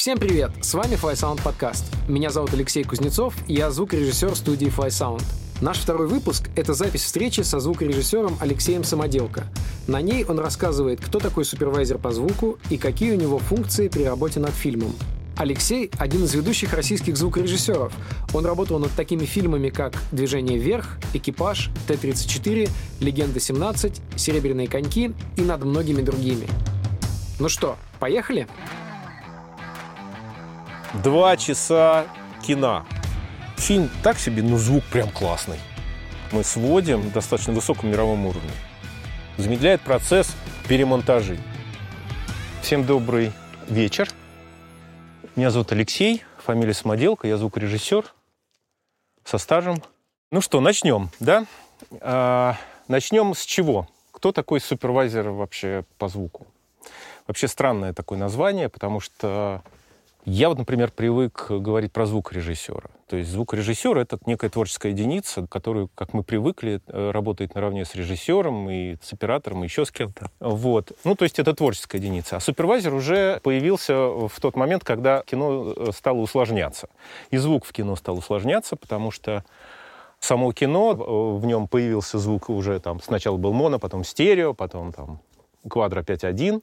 Всем привет! С вами FlySound подкаст. Меня зовут Алексей Кузнецов, я звукорежиссер студии FlySound. Наш второй выпуск — это запись встречи со звукорежиссером Алексеем Самоделко. На ней он рассказывает, кто такой супервайзер по звуку и какие у него функции при работе над фильмом. Алексей — один из ведущих российских звукорежиссеров. Он работал над такими фильмами, как «Движение вверх», «Экипаж», «Т-34», «Легенда 17», «Серебряные коньки» и над многими другими. Ну что, поехали? Два часа кино. Фильм так себе, но звук прям классный. Мы сводим достаточно высоком мировом уровне. Замедляет процесс перемонтажей. Всем добрый вечер. Меня зовут Алексей, фамилия Самоделка, я звукорежиссер со стажем. Ну что, начнем, да? А, начнем с чего? Кто такой супервайзер вообще по звуку? Вообще странное такое название, потому что я вот, например, привык говорить про звукорежиссера. То есть звукорежиссер — это некая творческая единица, которая, как мы привыкли, э, работает наравне с режиссером и с оператором, и еще с кем-то. Вот. Ну, то есть это творческая единица. А супервайзер уже появился в тот момент, когда кино э, стало усложняться. И звук в кино стал усложняться, потому что само кино, э, в нем появился звук уже там, сначала был моно, потом стерео, потом там Квадро 5.1.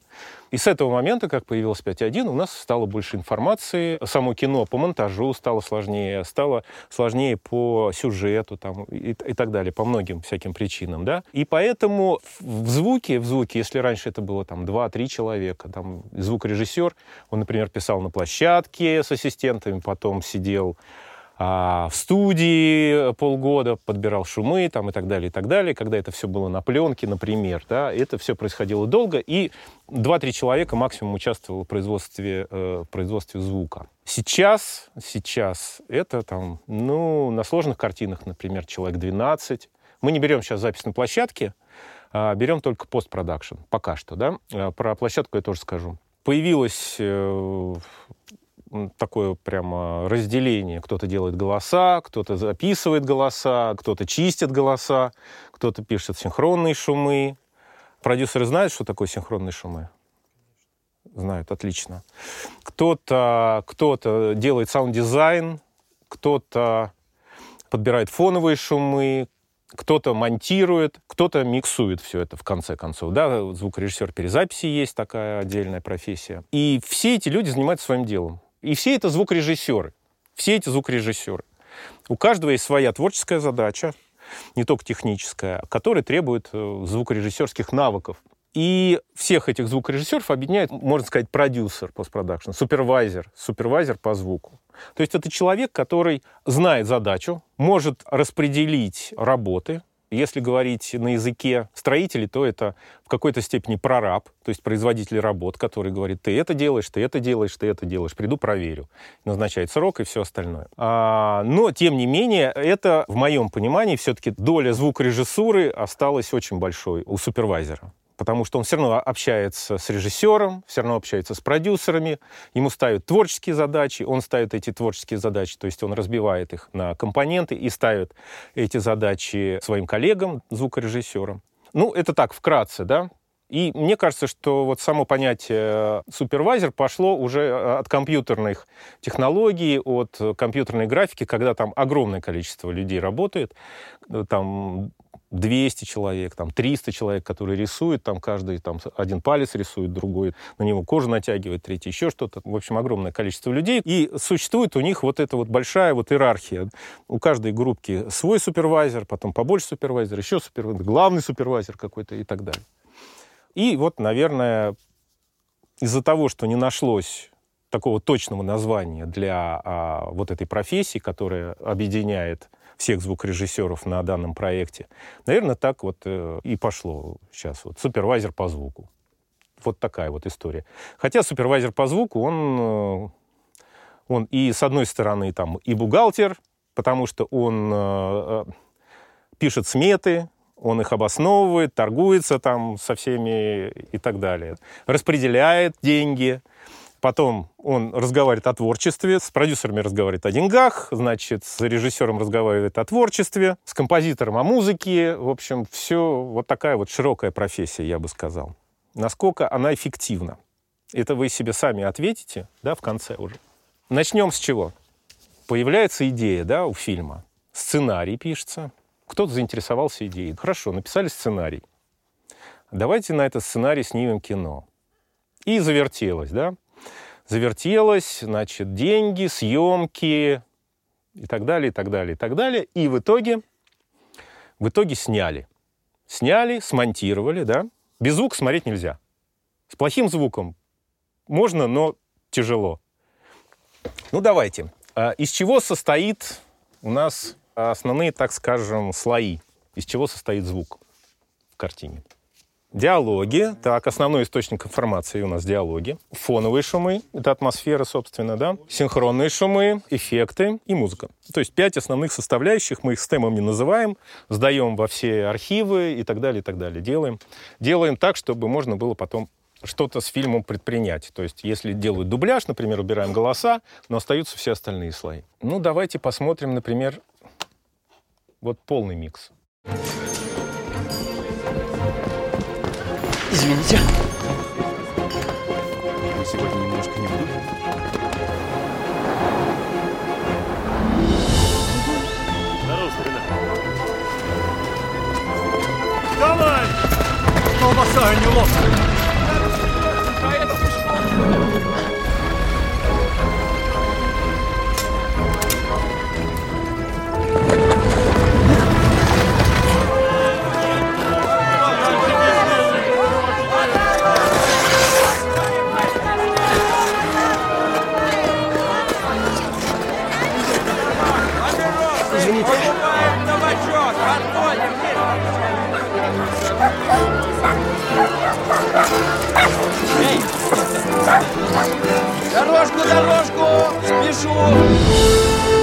И с этого момента, как появилась 5.1, у нас стало больше информации. Само кино по монтажу стало сложнее, стало сложнее по сюжету там, и, и так далее, по многим всяким причинам. Да? И поэтому в звуке, в звуке, если раньше это было там 2-3 человека, там звукорежиссер, он, например, писал на площадке с ассистентами, потом сидел а в студии полгода подбирал шумы там, и так далее, и так далее. Когда это все было на пленке, например, да, это все происходило долго, и 2-3 человека максимум участвовало в производстве, э, производстве звука. Сейчас, сейчас это там, ну, на сложных картинах, например, человек 12. Мы не берем сейчас запись на площадке, а берем только постпродакшн, пока что, да. А про площадку я тоже скажу. Появилась э, такое прямо разделение. Кто-то делает голоса, кто-то записывает голоса, кто-то чистит голоса, кто-то пишет синхронные шумы. Продюсеры знают, что такое синхронные шумы? Знают, отлично. Кто-то кто делает саунд-дизайн, кто-то подбирает фоновые шумы, кто-то монтирует, кто-то миксует все это в конце концов. Да, звукорежиссер перезаписи есть такая отдельная профессия. И все эти люди занимаются своим делом. И все это звукорежиссеры. Все эти звукорежиссеры. У каждого есть своя творческая задача, не только техническая, которая требует э, звукорежиссерских навыков. И всех этих звукорежиссеров объединяет, можно сказать, продюсер постпродакшн, супервайзер, супервайзер по звуку. То есть это человек, который знает задачу, может распределить работы, если говорить на языке строителей, то это в какой-то степени прораб, то есть производитель работ, который говорит, ты это делаешь, ты это делаешь, ты это делаешь, приду, проверю. Назначает срок и все остальное. А, но, тем не менее, это, в моем понимании, все-таки доля звукорежиссуры осталась очень большой у супервайзера потому что он все равно общается с режиссером, все равно общается с продюсерами, ему ставят творческие задачи, он ставит эти творческие задачи, то есть он разбивает их на компоненты и ставит эти задачи своим коллегам, звукорежиссерам. Ну, это так, вкратце, да. И мне кажется, что вот само понятие супервайзер пошло уже э, от компьютерных технологий, от компьютерной графики, когда там огромное количество людей работает, там 200 человек, там 300 человек, которые рисуют, там каждый там один палец рисует, другой на него кожу натягивает, третий еще что-то. В общем, огромное количество людей. И существует у них вот эта вот большая вот иерархия. У каждой группки свой супервайзер, потом побольше супервайзер, еще супервайзер, главный супервайзер какой-то и так далее. И вот, наверное, из-за того, что не нашлось такого точного названия для а, вот этой профессии, которая объединяет всех звукорежиссеров на данном проекте. Наверное, так вот э, и пошло сейчас. Вот супервайзер по звуку. Вот такая вот история. Хотя супервайзер по звуку, он, э, он и с одной стороны там и бухгалтер, потому что он э, пишет сметы, он их обосновывает, торгуется там со всеми и так далее. Распределяет деньги, Потом он разговаривает о творчестве, с продюсерами разговаривает о деньгах, значит, с режиссером разговаривает о творчестве, с композитором о музыке. В общем, все вот такая вот широкая профессия, я бы сказал. Насколько она эффективна? Это вы себе сами ответите, да, в конце уже. Начнем с чего? Появляется идея, да, у фильма. Сценарий пишется. Кто-то заинтересовался идеей. Хорошо, написали сценарий. Давайте на этот сценарий снимем кино. И завертелось, да? Завертелось, значит, деньги, съемки и так далее, и так далее, и так далее. И в итоге, в итоге сняли. Сняли, смонтировали, да? Без звука смотреть нельзя. С плохим звуком можно, но тяжело. Ну, давайте. А из чего состоит у нас основные, так скажем, слои? Из чего состоит звук в картине? Диалоги. Так, основной источник информации у нас диалоги. Фоновые шумы, это атмосфера, собственно, да. Синхронные шумы, эффекты и музыка. То есть пять основных составляющих, мы их стемами называем, сдаем во все архивы и так далее, и так далее. Делаем, делаем так, чтобы можно было потом что-то с фильмом предпринять. То есть, если делают дубляж, например, убираем голоса, но остаются все остальные слои. Ну, давайте посмотрим, например, вот полный микс. Извините. Вы сегодня немножко не духе? Здорово, старина. Давай! Колбаса, а не лопнет. Дорожку, дорожку! Спешу!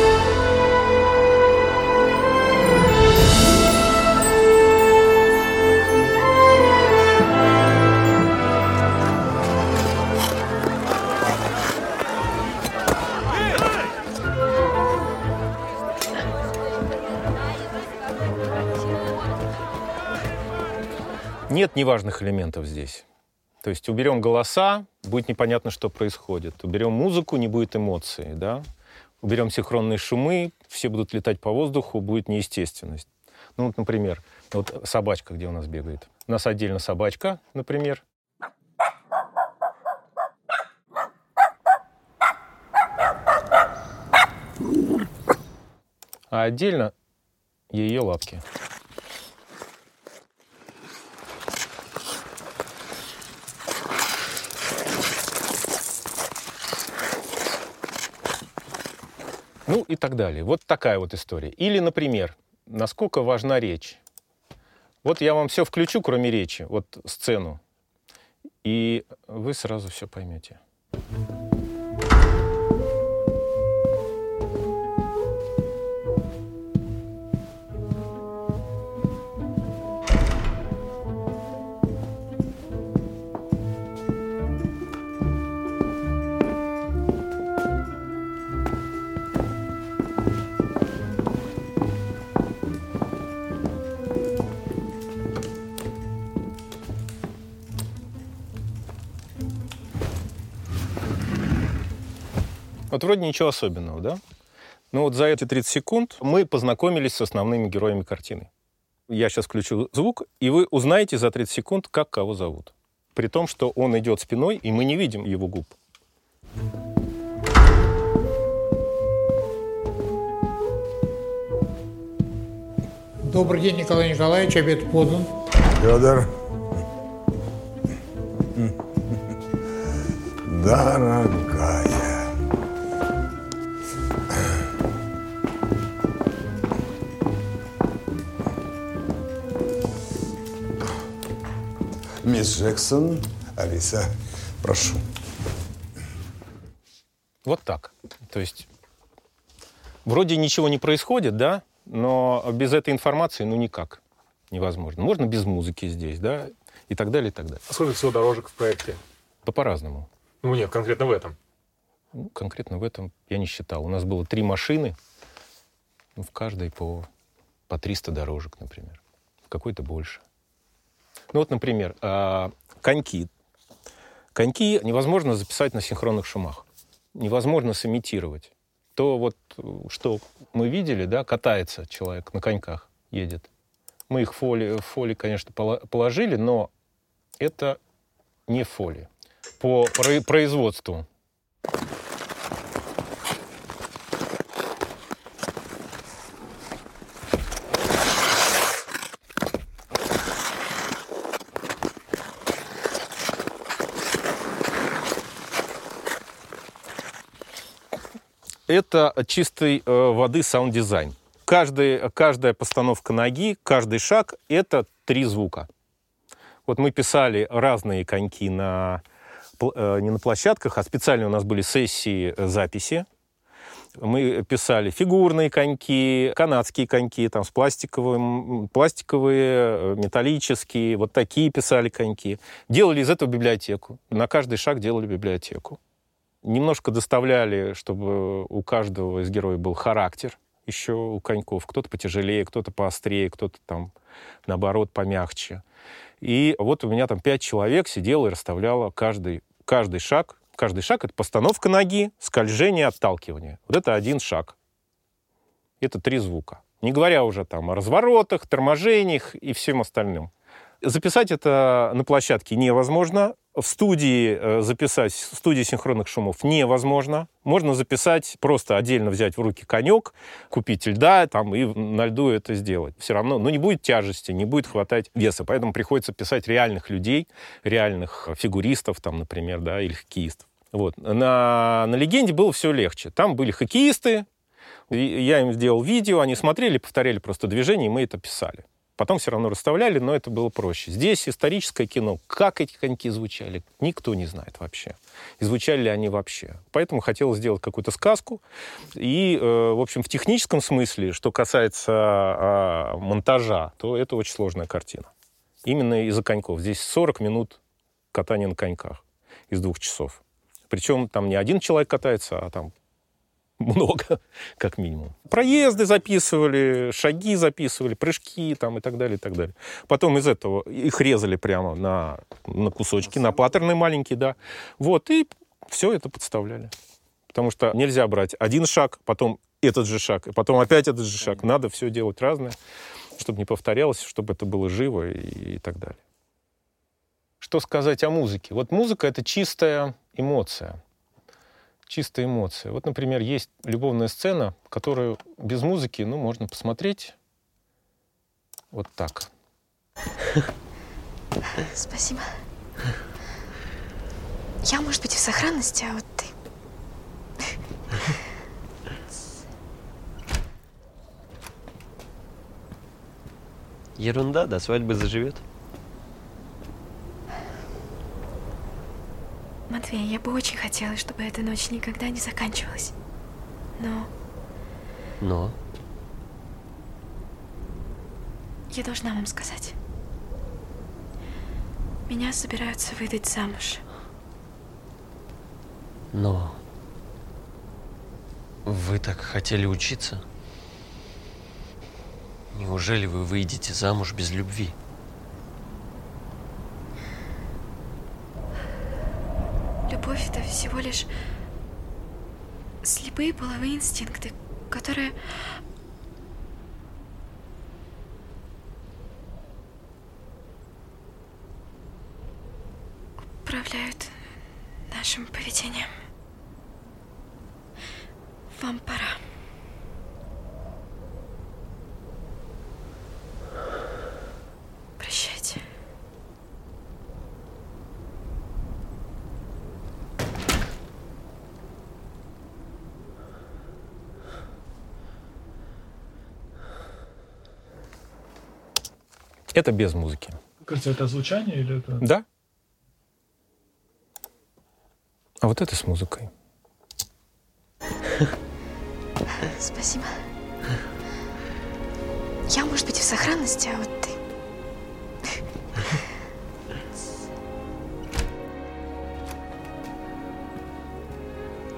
Нет неважных элементов здесь. То есть уберем голоса, будет непонятно, что происходит. Уберем музыку, не будет эмоций, да? Уберем синхронные шумы, все будут летать по воздуху, будет неестественность. Ну, вот, например, вот собачка, где у нас бегает. У нас отдельно собачка, например. А отдельно ее лапки. Ну и так далее. Вот такая вот история. Или, например, насколько важна речь. Вот я вам все включу, кроме речи, вот сцену, и вы сразу все поймете. Вот вроде ничего особенного, да? Но вот за эти 30 секунд мы познакомились с основными героями картины. Я сейчас включу звук, и вы узнаете за 30 секунд, как кого зовут. При том, что он идет спиной, и мы не видим его губ. Добрый день, Николай Николаевич. Обед подан. Федор. Дорогая. Мисс Джексон, Алиса, прошу. Вот так. То есть вроде ничего не происходит, да, но без этой информации ну никак невозможно. Можно без музыки здесь, да, и так далее, и так далее. А сколько всего дорожек в проекте? Да по-разному. Ну нет, конкретно в этом. Ну, конкретно в этом я не считал. У нас было три машины, ну, в каждой по, по 300 дорожек, например. В какой-то больше. Ну вот, например, а, коньки. Коньки невозможно записать на синхронных шумах. Невозможно сымитировать. То вот, что мы видели, да, катается человек на коньках, едет. Мы их в foley, foley, конечно, положили, но это не foley. По про- производству это чистой э, воды саунд-дизайн. Каждый, каждая постановка ноги, каждый шаг — это три звука. Вот мы писали разные коньки на, э, не на площадках, а специально у нас были сессии э, записи. Мы писали фигурные коньки, канадские коньки, там, с пластиковым, пластиковые, металлические, вот такие писали коньки. Делали из этого библиотеку. На каждый шаг делали библиотеку. Немножко доставляли, чтобы у каждого из героев был характер еще у коньков. Кто-то потяжелее, кто-то поострее, кто-то там, наоборот, помягче. И вот у меня там пять человек сидело и расставляло каждый, каждый шаг. Каждый шаг — это постановка ноги, скольжение, отталкивание. Вот это один шаг. Это три звука. Не говоря уже там о разворотах, торможениях и всем остальном. Записать это на площадке невозможно. В студии э, записать, в студии синхронных шумов невозможно. Можно записать, просто отдельно взять в руки конек, купить льда там, и на льду это сделать. Все равно, но не будет тяжести, не будет хватать веса. Поэтому приходится писать реальных людей, реальных фигуристов, там, например, да, или хоккеистов. Вот. На, на «Легенде» было все легче. Там были хоккеисты, я им сделал видео, они смотрели, повторяли просто движение, и мы это писали. Потом все равно расставляли, но это было проще. Здесь историческое кино. Как эти коньки звучали, никто не знает вообще. И звучали ли они вообще. Поэтому хотелось сделать какую-то сказку. И, э, в общем, в техническом смысле, что касается а, монтажа, то это очень сложная картина. Именно из-за коньков. Здесь 40 минут катания на коньках из двух часов. Причем там не один человек катается, а там много, как минимум. Проезды записывали, шаги записывали, прыжки там и так далее, и так далее. Потом из этого их резали прямо на, на кусочки, на паттерны маленькие, да. Вот, и все это подставляли. Потому что нельзя брать один шаг, потом этот же шаг, и потом опять этот же шаг. Надо все делать разное, чтобы не повторялось, чтобы это было живо и, и так далее. Что сказать о музыке? Вот музыка — это чистая эмоция чистая эмоция. Вот, например, есть любовная сцена, которую без музыки, ну, можно посмотреть вот так. Спасибо. Я, может быть, в сохранности, а вот ты... Ерунда, до свадьбы заживет. Матвей, я бы очень хотела, чтобы эта ночь никогда не заканчивалась. Но Но я должна вам сказать. Меня собираются выдать замуж. Но вы так хотели учиться? Неужели вы выйдете замуж без любви? Любовь это всего лишь слепые половые инстинкты, которые управляют нашим поведением. Вам пора. Это без музыки. Кажется, это звучание или это... Да? А вот это с музыкой. Спасибо. Я, может быть, в сохранности, а вот ты...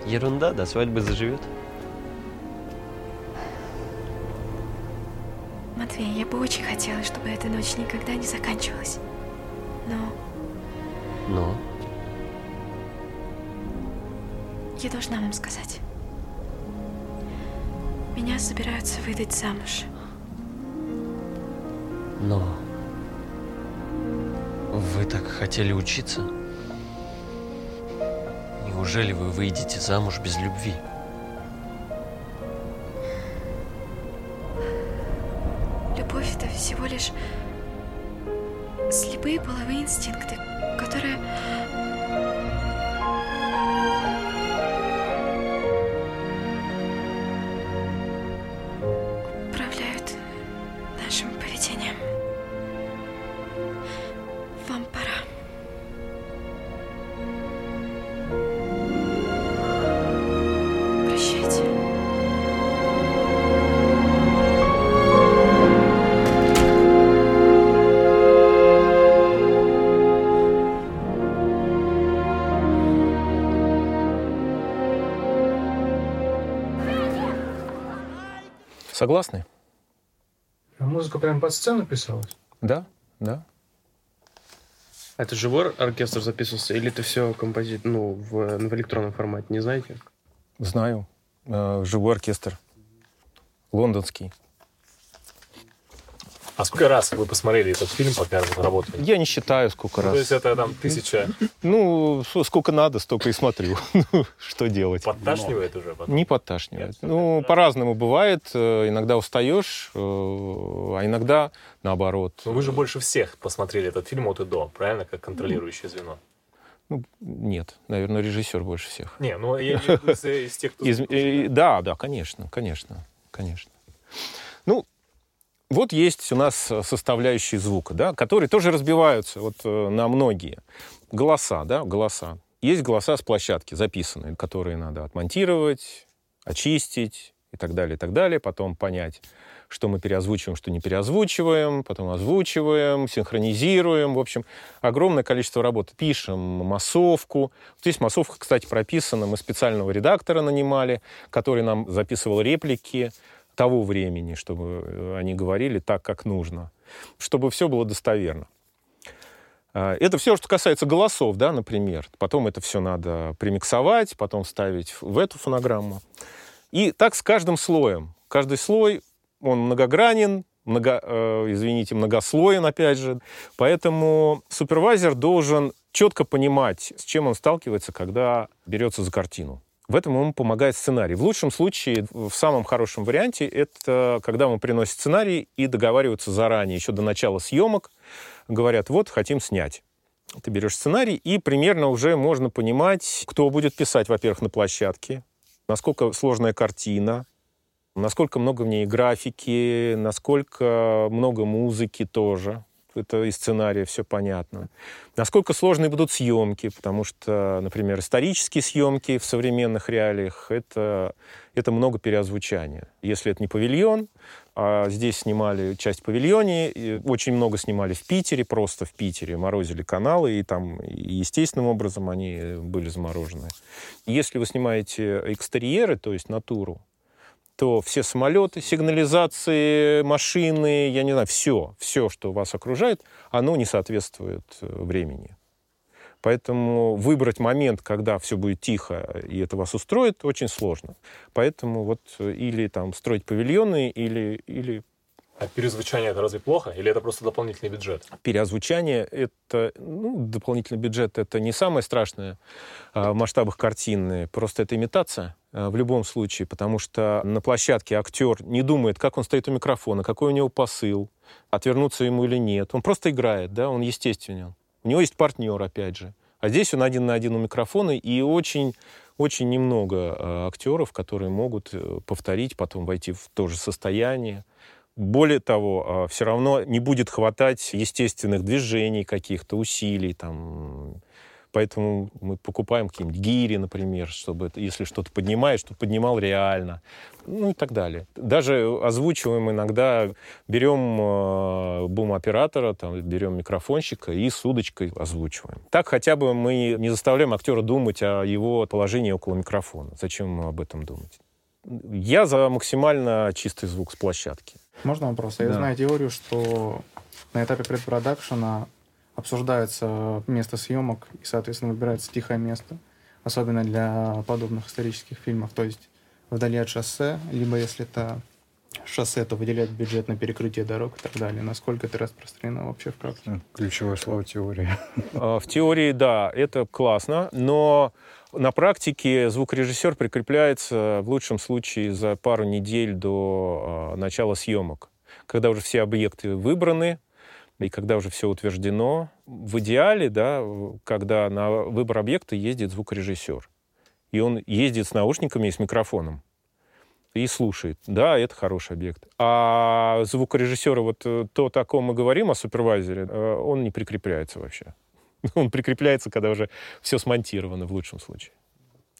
Ерунда, до свадьбы заживет. Матвей, я бы очень хотела, чтобы эта ночь никогда не заканчивалась. Но Но Я должна вам сказать. Меня собираются выдать замуж. Но вы так хотели учиться? Неужели вы выйдете замуж без любви? Инстинкты, Согласны? А музыка прям под сцену писалась? Да, да. Это живой оркестр записывался или это все композит, ну, в, в электронном формате, не знаете? Знаю. Э, Живой оркестр. Лондонский. А сколько раз вы посмотрели этот фильм, пока работали? Я не считаю, сколько Ну, раз. То есть это там тысяча Ну, сколько надо, столько и смотрю. Ну, Что делать? подташнивает уже потом? Не подташнивает. Ну, по-разному бывает. Э, Иногда устаешь, э, а иногда наоборот. Ну, вы же больше всех посмотрели этот фильм от и до, правильно? Как контролирующее звено. Ну, нет, наверное, режиссер больше всех. Не, ну я виду из, из тех, кто... Из- э, да, да, конечно, конечно, конечно. Ну, вот есть у нас составляющие звука, да, которые тоже разбиваются вот э, на многие. Голоса, да, голоса. Есть голоса с площадки записанные, которые надо отмонтировать, очистить и так далее, и так далее. Потом понять, что мы переозвучиваем, что не переозвучиваем, потом озвучиваем, синхронизируем. В общем, огромное количество работы. Пишем массовку. Здесь массовка, кстати, прописана. Мы специального редактора нанимали, который нам записывал реплики того времени, чтобы э, они говорили так, как нужно, чтобы все было достоверно. А, Это все, что касается голосов, да, например. Потом это все надо примиксовать, потом вставить в эту фонограмму. И так с каждым слоем. Каждый слой, он многогранен, много, э, извините, многослоен, опять же. Поэтому супервайзер должен четко понимать, с чем он сталкивается, когда берется за картину. В этом ему помогает сценарий. В лучшем случае, в самом хорошем варианте, это когда ему приносят сценарий и договариваются заранее, еще до начала съемок, говорят, вот, хотим снять. Ты берешь сценарий, и примерно уже можно понимать, кто будет писать, во-первых, на площадке, насколько сложная картина, насколько много в ней графики, насколько много музыки тоже. Это из сценария все понятно. Насколько сложные будут съемки, потому что, например, исторические съемки в современных реалиях это, это много переозвучания. Если это не павильон, а здесь снимали часть павильоне, и очень много снимали в Питере, просто в Питере, морозили каналы, и там и естественным образом они были заморожены. Если вы снимаете экстерьеры, то есть натуру, то все самолеты, сигнализации, машины, я не знаю, все, все, что вас окружает, оно не соответствует э, времени. Поэтому выбрать момент, когда все будет тихо, и это вас устроит, очень сложно. Поэтому вот э, или там строить павильоны, или, или А перезвучание это разве плохо? Или это просто дополнительный бюджет? переозвучание это ну, дополнительный бюджет это не самое страшное а, в масштабах картины просто это имитация в любом случае потому что на площадке актер не думает как он стоит у микрофона какой у него посыл отвернуться ему или нет он просто играет да он естественен у него есть партнер опять же а здесь он один на один у микрофона и очень очень немного а, актеров которые могут э, повторить потом войти в то же состояние более того, все равно не будет хватать естественных движений каких-то, усилий. Там. Поэтому мы покупаем какие-нибудь гири, например, чтобы, если что-то поднимаешь, чтобы поднимал реально. Ну и так далее. Даже озвучиваем иногда, берем э, бум-оператора, там, берем микрофонщика и с удочкой озвучиваем. Так хотя бы мы не заставляем актера думать о его положении около микрофона. Зачем ему об этом думать? Я за максимально чистый звук с площадки. Можно вопрос? Я Да. знаю теорию, что на этапе предпродакшена обсуждается место съемок и, соответственно, выбирается тихое место. особенно для подобных исторических фильмов. То есть вдали от шоссе, либо если это шоссе, то выделять бюджет на перекрытие дорог и так далее. Насколько это распространено вообще в практике? Ключевое слово теория. А, В теории, да, это классно, но на практике звукорежиссер прикрепляется в лучшем случае за пару недель до а, начала съемок, когда уже все объекты выбраны и когда уже все утверждено. В идеале, да, когда на выбор объекта ездит звукорежиссер, и он ездит с наушниками и с микрофоном и слушает. Да, это хороший объект. А звукорежиссера, вот э, то, о ком мы говорим, о супервайзере, э, он не прикрепляется вообще. Он прикрепляется, когда уже все смонтировано в лучшем случае.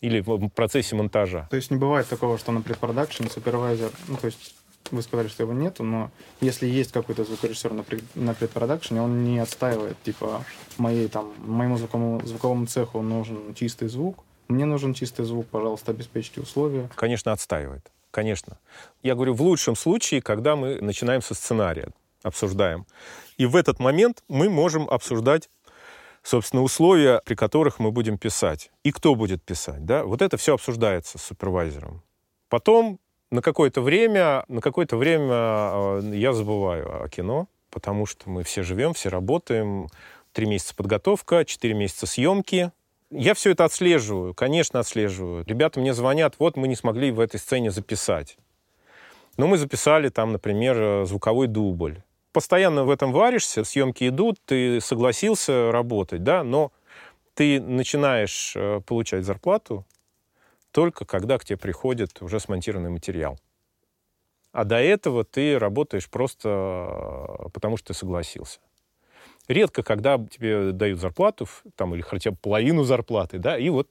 Или в процессе монтажа. То есть не бывает такого, что на предпродакшене супервайзер, ну, то есть вы сказали, что его нету, но если есть какой-то звукорежиссер на, пред, на предпродакшене, он не отстаивает, типа, моей, там, моему звуковому, звуковому цеху нужен чистый звук, мне нужен чистый звук, пожалуйста, обеспечьте условия. Конечно, отстаивает. Конечно. Я говорю, в лучшем случае, когда мы начинаем со сценария, обсуждаем. И в этот момент мы можем обсуждать собственно, условия, при которых мы будем писать. И кто будет писать, да? Вот это все обсуждается с супервайзером. Потом на какое-то время, на какое-то время э, я забываю о кино, потому что мы все живем, все работаем. Три месяца подготовка, четыре месяца съемки. Я все это отслеживаю, конечно, отслеживаю. Ребята мне звонят, вот мы не смогли в этой сцене записать. Но мы записали там, например, звуковой дубль. Постоянно в этом варишься, съемки идут, ты согласился работать, да, но ты начинаешь э, получать зарплату только когда к тебе приходит уже смонтированный материал. А до этого ты работаешь просто э, потому, что ты согласился. Редко, когда тебе дают зарплату, там, или хотя бы половину зарплаты, да, и вот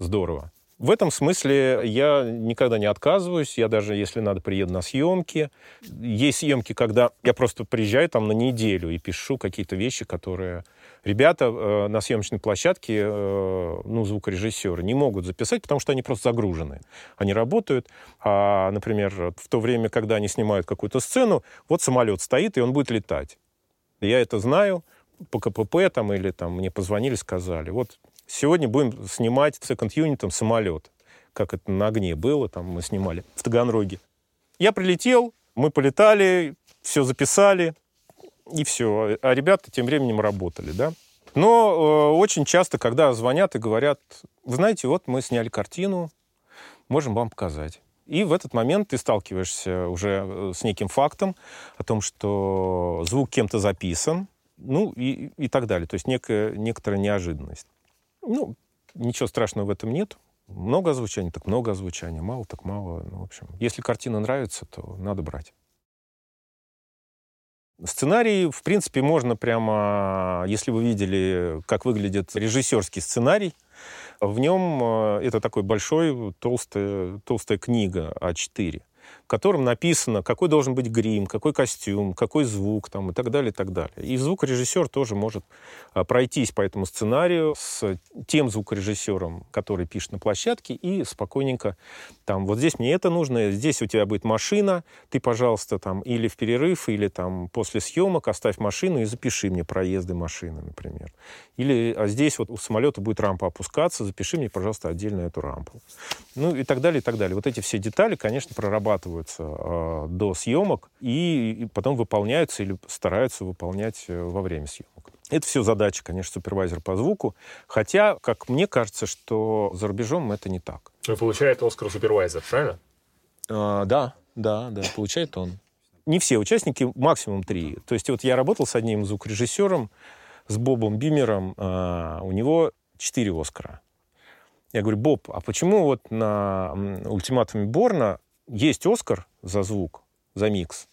здорово. В этом смысле я никогда не отказываюсь. Я даже, если надо, приеду на съемки. Есть съемки, когда я просто приезжаю там на неделю и пишу какие-то вещи, которые ребята э, на съемочной площадке, э, ну, звукорежиссеры, не могут записать, потому что они просто загружены. Они работают, а, например, в то время, когда они снимают какую-то сцену, вот самолет стоит, и он будет летать. Я это знаю по КПП там или там мне позвонили, сказали, вот Сегодня будем снимать секонд-юнитом самолет, как это на огне было, там мы снимали в Таганроге. Я прилетел, мы полетали, все записали, и все. А ребята тем временем работали, да. Но э, очень часто, когда звонят и говорят, вы знаете, вот мы сняли картину, можем вам показать. И в этот момент ты сталкиваешься уже э, с неким фактом о том, что звук кем-то записан, ну и, и так далее. То есть некая, некоторая неожиданность. Ну, ничего страшного в этом нет. Много озвучания, так много озвучания. Мало, так мало. Ну, в общем, если картина нравится, то надо брать. Сценарий, в принципе, можно прямо, если вы видели, как выглядит режиссерский сценарий, в нем э, это такой большой, толстая, толстая книга А4 в котором написано, какой должен быть грим, какой костюм, какой звук там, и так далее, и так далее. И звукорежиссер тоже может а, пройтись по этому сценарию с тем звукорежиссером, который пишет на площадке, и спокойненько там, вот здесь мне это нужно, здесь у тебя будет машина, ты, пожалуйста, там, или в перерыв, или там после съемок оставь машину и запиши мне проезды машины, например. Или а здесь вот у самолета будет рампа опускаться, запиши мне, пожалуйста, отдельно эту рампу. Ну и так далее, и так далее. Вот эти все детали, конечно, прорабатываются э, до съемок и, и потом выполняются или стараются выполнять э, во время съемок. Это все задача, конечно, супервайзера по звуку. Хотя, как мне кажется, что за рубежом это не так. Ну, получает Оскар супервайзер, правильно? А, да, да, да, получает он. Не все участники, максимум три. То есть вот я работал с одним звукорежиссером, с Бобом Бимером, а, у него четыре Оскара. Я говорю, Боб, а почему вот на ультиматуме Борна есть Оскар за звук, за микс,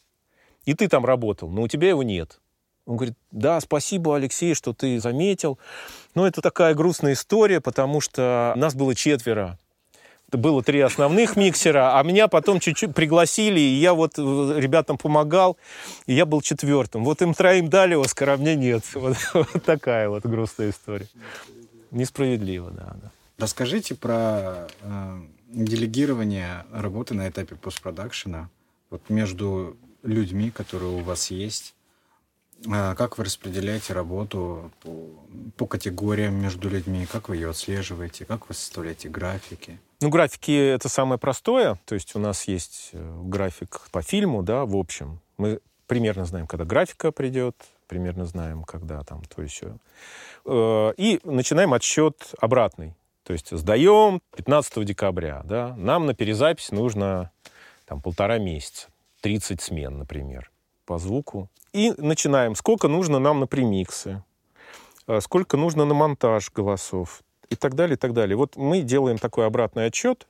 и ты там работал, но у тебя его нет? Он говорит, да, спасибо, Алексей, что ты заметил. Но это такая грустная история, потому что нас было четверо. Было три основных миксера, а меня потом чуть-чуть пригласили, и я вот э, ребятам помогал, и я был четвертым. Вот им троим дали Оскар, а мне нет. Вот, вот такая вот грустная история. Несправедливо, да. да. Расскажите про э, делегирование работы на этапе постпродакшена вот между людьми, которые у вас есть, А как вы распределяете работу по, по категориям между людьми? Как вы ее отслеживаете? Как вы составляете графики? Ну, графики — это самое простое. То есть у нас есть э, график по фильму, да, в общем. Мы примерно знаем, когда графика придет, примерно знаем, когда там то еще. Э, и начинаем отсчет обратный. То есть сдаем 15 декабря, да. Нам на перезапись нужно там полтора месяца. 30 смен, например, по звуку. И начинаем. Сколько нужно нам на премиксы? э, Сколько нужно на монтаж голосов? И так далее, и так далее. Вот мы делаем такой обратный отчет,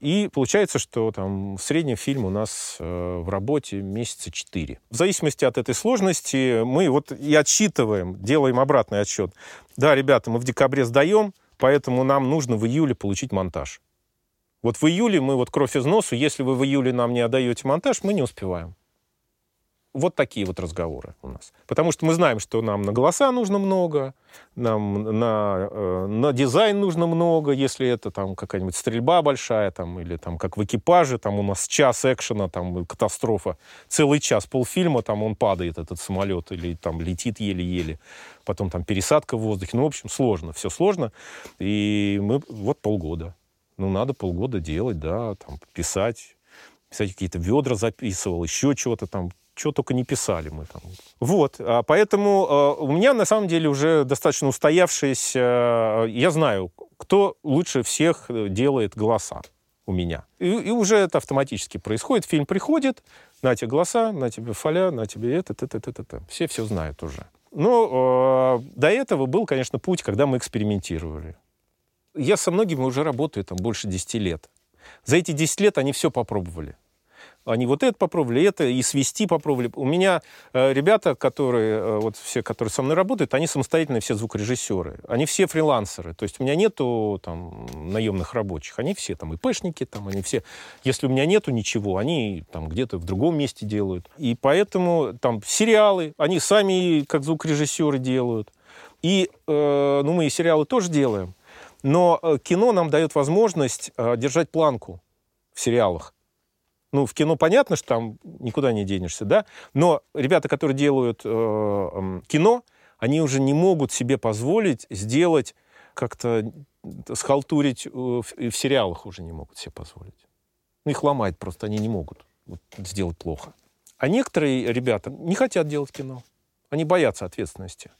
и получается, что там в среднем фильм у нас э, в работе месяца 4. В зависимости от этой сложности мы вот и отсчитываем, делаем обратный отсчет. Да, ребята, мы в декабре сдаем, поэтому нам нужно в июле получить монтаж. Вот в июле мы вот кровь из носу, если вы в июле нам не отдаете монтаж, мы не успеваем. Вот такие вот разговоры у нас. Потому что мы знаем, что нам на голоса нужно много, нам на, э, на дизайн нужно много, если это там какая-нибудь стрельба большая, там, или там как в экипаже, там у нас час экшена, там катастрофа, целый час полфильма, там он падает, этот самолет, или там летит еле-еле, потом там пересадка в воздухе. Ну, в общем, сложно, все сложно. И мы вот полгода. Ну, надо полгода делать, да, там, писать, писать какие-то ведра записывал, еще чего-то там, чего только не писали мы там. Вот, а поэтому э, у меня на самом деле уже достаточно устоявшаяся, э, я знаю, кто лучше всех делает голоса у меня. И, и уже это автоматически происходит. Фильм приходит, на тебе голоса, на тебе фоля, на тебе это, это, это, это, это. Все все знают уже. Но э, до этого был, конечно, путь, когда мы экспериментировали. Я со многими уже работаю там больше 10 лет. За эти 10 лет они все попробовали. Они вот это попробовали, это, и свести попробовали. У меня э, ребята, которые, э, вот все, которые со мной работают, они самостоятельные все звукорежиссеры. Они все фрилансеры. То есть у меня нету там наемных рабочих. Они все там ИПшники, там, они все... Если у меня нету ничего, они там где-то в другом месте делают. И поэтому там сериалы, они сами как звукорежиссеры делают. И, э, ну, мы и сериалы тоже делаем. Но э, кино нам дает возможность э, держать планку в сериалах. Ну, в кино понятно, что там никуда не денешься, да, но ребята, которые делают э, э, кино, они уже не могут себе позволить сделать как-то схалтурить в, в сериалах уже не могут себе позволить. Ну, их ломает просто, они не могут вот, сделать плохо. А некоторые ребята не хотят делать кино. Они боятся ответственности.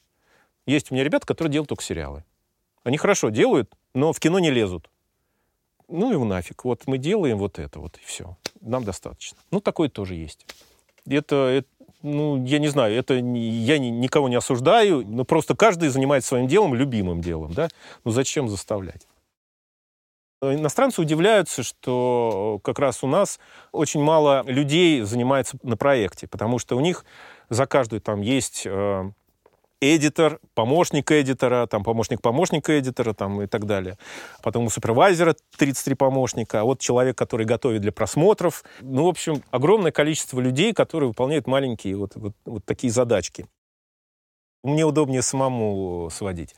Есть у меня ребята, которые делают только сериалы. Они хорошо делают, но в кино не лезут. Ну его нафиг. Вот мы делаем вот это вот, и все. Нам достаточно. Ну, такое тоже есть. Это, это ну, я не знаю, это я не, никого не осуждаю, но просто каждый занимается своим делом, любимым делом, да? Ну, зачем заставлять? Иностранцы удивляются, что как раз у нас очень мало людей занимается на проекте, потому что у них за каждую там есть э, эдитор, помощник эдитора, там, помощник помощника эдитора там, и так далее. Потом у супервайзера 33 помощника, а вот человек, который готовит для просмотров. Ну, в общем, огромное количество людей, которые выполняют маленькие вот, вот, вот такие задачки. Мне удобнее самому сводить.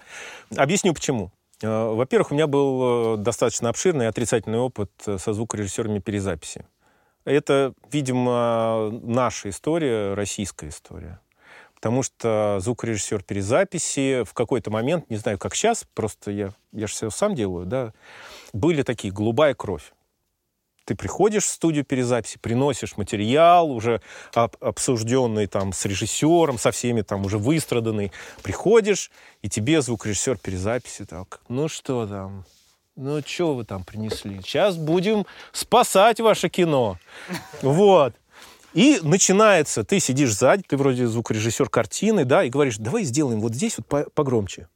Объясню, почему. Э, во-первых, у меня был э, достаточно обширный отрицательный опыт со звукорежиссерами перезаписи. Это, видимо, наша история, российская история. Потому что звукорежиссер перезаписи в какой-то момент, не знаю, как сейчас, просто я, я же все сам делаю, да, были такие голубая кровь. Ты приходишь в студию перезаписи, приносишь материал, уже об, обсужденный там с режиссером, со всеми там уже выстраданный. Приходишь, и тебе звукорежиссер перезаписи так, ну что там, ну что вы там принесли? Сейчас будем спасать ваше кино. Вот. И начинается, ты сидишь сзади, ты вроде звукорежиссер картины, да, и говоришь, давай сделаем вот здесь вот погромче.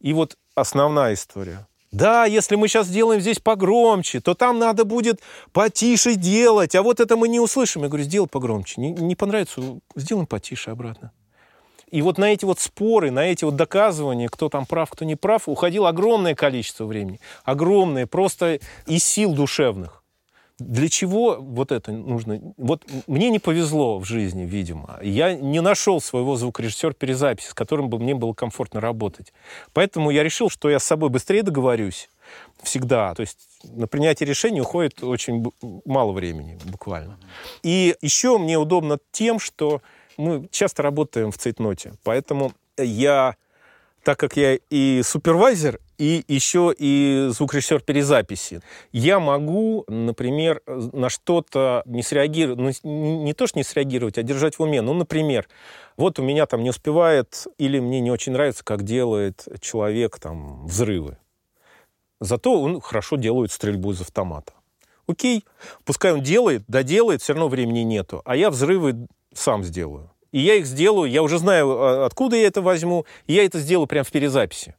И вот основная история. Да, если мы сейчас сделаем здесь погромче, то там надо будет потише делать, а вот это мы не услышим. Я говорю, сделай погромче. Не, не понравится, сделаем потише обратно. И вот на эти вот споры, на эти вот доказывания, кто там прав, кто не прав, уходило огромное количество времени. Огромное, просто из сил душевных. Для чего вот это нужно? Вот мне не повезло в жизни, видимо. Я не нашел своего звукорежиссера перезаписи, с которым бы мне было комфортно работать. Поэтому я решил, что я с собой быстрее договорюсь всегда. То есть на принятие решения уходит очень мало времени, буквально. И еще мне удобно тем, что мы часто работаем в цейтноте, поэтому я, так как я и супервайзер, и еще и звукорежиссер перезаписи, я могу, например, на что-то не среагировать, ну, не, то, что не среагировать, а держать в уме. Ну, например, вот у меня там не успевает, или мне не очень нравится, как делает человек там взрывы. Зато он хорошо делает стрельбу из автомата. Окей, пускай он делает, доделает, все равно времени нету, а я взрывы сам сделаю. И я их сделаю, я уже знаю, а, откуда я это возьму, и я это сделаю прямо в перезаписи.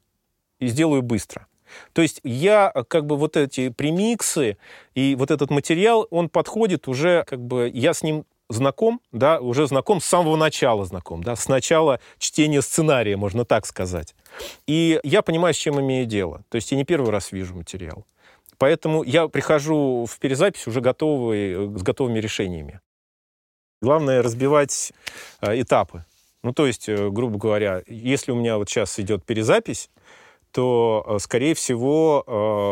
И сделаю быстро. То есть я как бы вот эти премиксы и вот этот материал, он подходит уже, как бы я с ним знаком, да, уже знаком с самого начала знаком, да, с начала чтения сценария, можно так сказать. И я понимаю, с чем имею дело. То есть я не первый раз вижу материал. Поэтому я прихожу в перезапись уже готовый, с готовыми решениями. Главное разбивать э, этапы. Ну, то есть, э, грубо говоря, если у меня вот сейчас идет перезапись, то, э, скорее всего,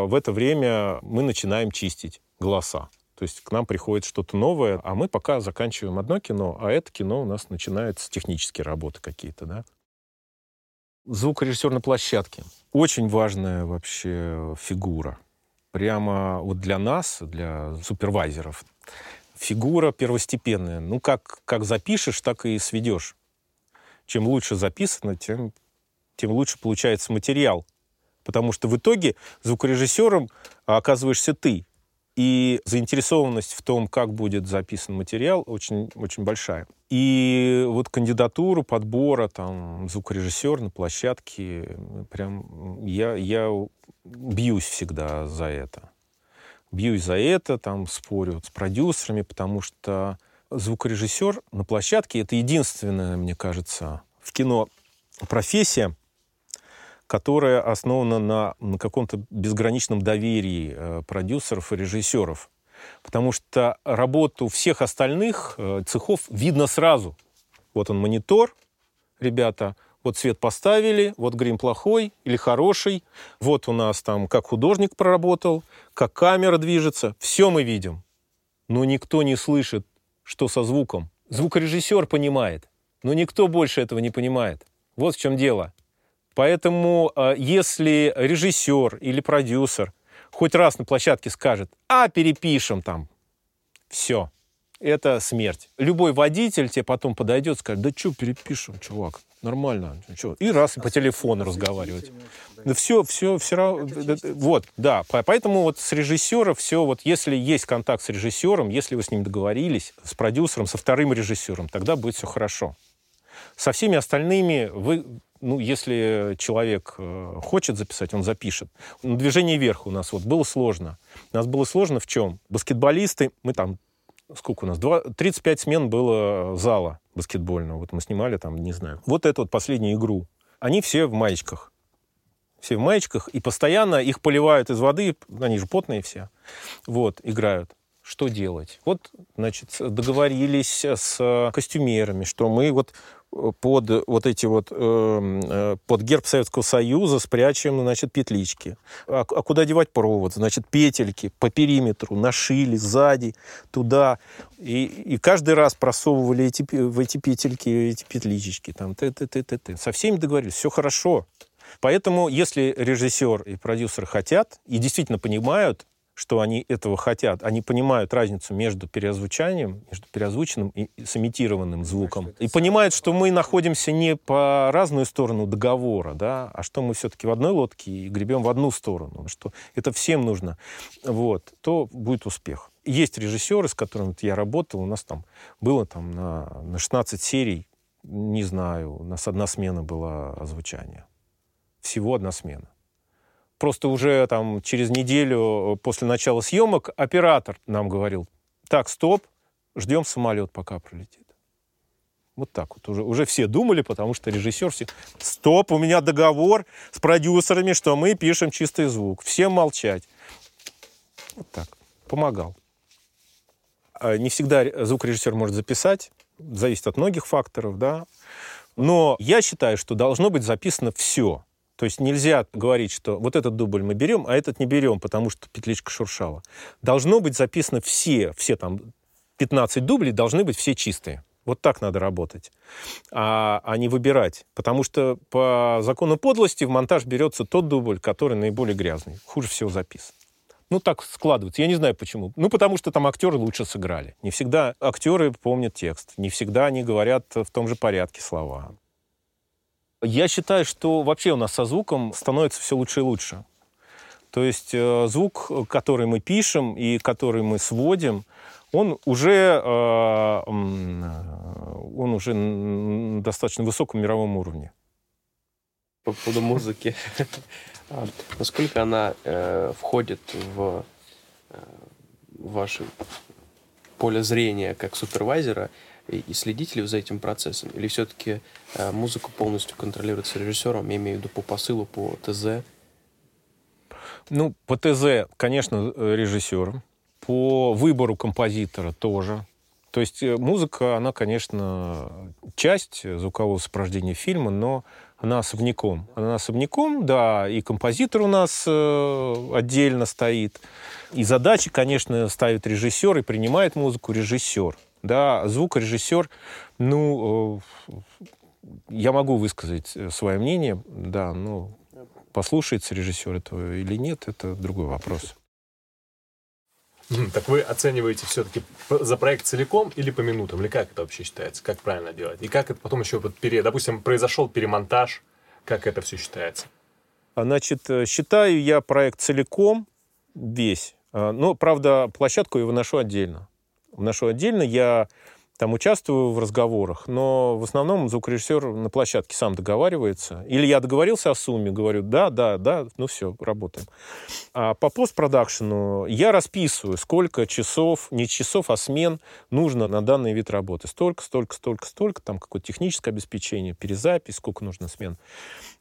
в это время мы начинаем чистить голоса. То есть к нам приходит что-то новое, а мы пока заканчиваем одно кино, а это кино у нас начинается технические работы какие-то, да. Звукорежиссер на площадке. Очень важная вообще фигура. Прямо вот для нас, для супервайзеров, фигура первостепенная. Ну, как, как запишешь, так и сведешь. Чем лучше записано, тем, тем лучше получается материал. Потому что в итоге звукорежиссером оказываешься ты и заинтересованность в том, как будет записан материал, очень, очень большая. И вот кандидатуру подбора там звукорежиссер на площадке, прям я, я бьюсь всегда за это. Бьюсь за это, там спорю с продюсерами, потому что звукорежиссер на площадке это единственная, мне кажется, в кино профессия, которая основана на, на каком-то безграничном доверии э, продюсеров и режиссеров. Потому что работу всех остальных э, цехов видно сразу. Вот он монитор, ребята, вот свет поставили, вот грим плохой или хороший, вот у нас там как художник проработал, как камера движется, все мы видим. Но никто не слышит, что со звуком. Звукорежиссер понимает, но никто больше этого не понимает. Вот в чем дело. Поэтому а, если режиссер или продюсер хоть раз на площадке скажет, а перепишем там, все, это смерть. Любой водитель тебе потом подойдет и скажет, да что перепишем, чувак, нормально. Чё? И раз и по телефону разговаривать. Да все, все, все равно. Вот, да. Поэтому вот с режиссером все, вот если есть контакт с режиссером, если вы с ним договорились, с продюсером, со вторым режиссером, тогда будет все хорошо. Со всеми остальными вы ну, если человек э, хочет записать, он запишет. На движение вверх у нас вот было сложно. У нас было сложно в чем? Баскетболисты, мы там, сколько у нас, 2, 35 смен было зала баскетбольного. Вот мы снимали там, не знаю. Вот эту вот последнюю игру. Они все в маечках. Все в маечках, и постоянно их поливают из воды, они же потные все, вот, играют что делать? Вот, значит, договорились с костюмерами, что мы вот под вот эти вот, эм, э, под герб Советского Союза спрячем, значит, петлички. А, а куда девать провод? Значит, петельки по периметру, нашили сзади, туда. И, и каждый раз просовывали эти, в эти петельки, эти петлички. Там, т -т -т -т -т. Со всеми договорились, все хорошо. Поэтому, если режиссер и продюсер хотят и действительно понимают, что они этого хотят. Они понимают разницу между переозвучанием, между переозвученным и сымитированным звуком. И понимают, что мы находимся не по разную сторону договора, да, а что мы все-таки в одной лодке и гребем в одну сторону, что это всем нужно, вот, то будет успех. Есть режиссеры, с которыми я работал, у нас там было там на, на 16 серий, не знаю, у нас одна смена была озвучания. Всего одна смена. Просто уже там через неделю э, после начала съемок оператор нам говорил, так, стоп, ждем самолет, пока пролетит. Вот так вот. Уже, уже все думали, потому что режиссер все... Стоп, у меня договор с продюсерами, что мы пишем чистый звук. Всем молчать. Вот так. Помогал. А не всегда звукорежиссер может записать. Зависит от многих факторов, да. Но я считаю, что должно быть записано все. То есть нельзя говорить, что вот этот дубль мы берем, а этот не берем, потому что петличка шуршала. Должно быть записано все, все там 15 дублей должны быть все чистые. Вот так надо работать, а, а не выбирать. Потому что по закону подлости в монтаж берется тот дубль, который наиболее грязный, хуже всего записан. Ну, так складывается. Я не знаю почему. Ну, потому что там актеры лучше сыграли. Не всегда актеры помнят текст. Не всегда они говорят в том же порядке слова. Я считаю, что вообще у нас со звуком становится все лучше и лучше. То есть э, звук, который мы пишем и который мы сводим, он уже, э, он уже на достаточно высоком мировом уровне. По поводу музыки. А насколько она э, входит в э, ваше поле зрения как супервайзера и, и следите ли вы за этим процессом? Или все-таки э, музыку полностью контролируется режиссером, я имею в виду по посылу, по ТЗ? Ну, по ТЗ, конечно, режиссером. По выбору композитора тоже. То есть э, музыка, она, конечно, часть звукового сопровождения фильма, но она особняком. Она особняком, да, и композитор у нас э, отдельно стоит. И задачи, конечно, ставит режиссер, и принимает музыку режиссер. Да, звукорежиссер, ну, э, я могу высказать э, свое мнение, да, но послушается режиссер этого или нет, это другой вопрос. Так вы оцениваете все-таки за проект целиком или по минутам? Или как это вообще считается? Как правильно делать? И как это потом еще, вот, пере, допустим, произошел перемонтаж, как это все считается? А, значит, э, считаю я проект целиком, весь. А, но, правда, площадку я выношу отдельно. Выношу отдельно, я там участвую в разговорах, но в основном звукорежиссер на площадке сам договаривается. Или я договорился о сумме, говорю, да, да, да, ну все, работаем. А по постпродакшену я расписываю, сколько часов, не часов, а смен нужно на данный вид работы. Столько, столько, столько, столько, там какое-то техническое обеспечение, перезапись, сколько нужно смен.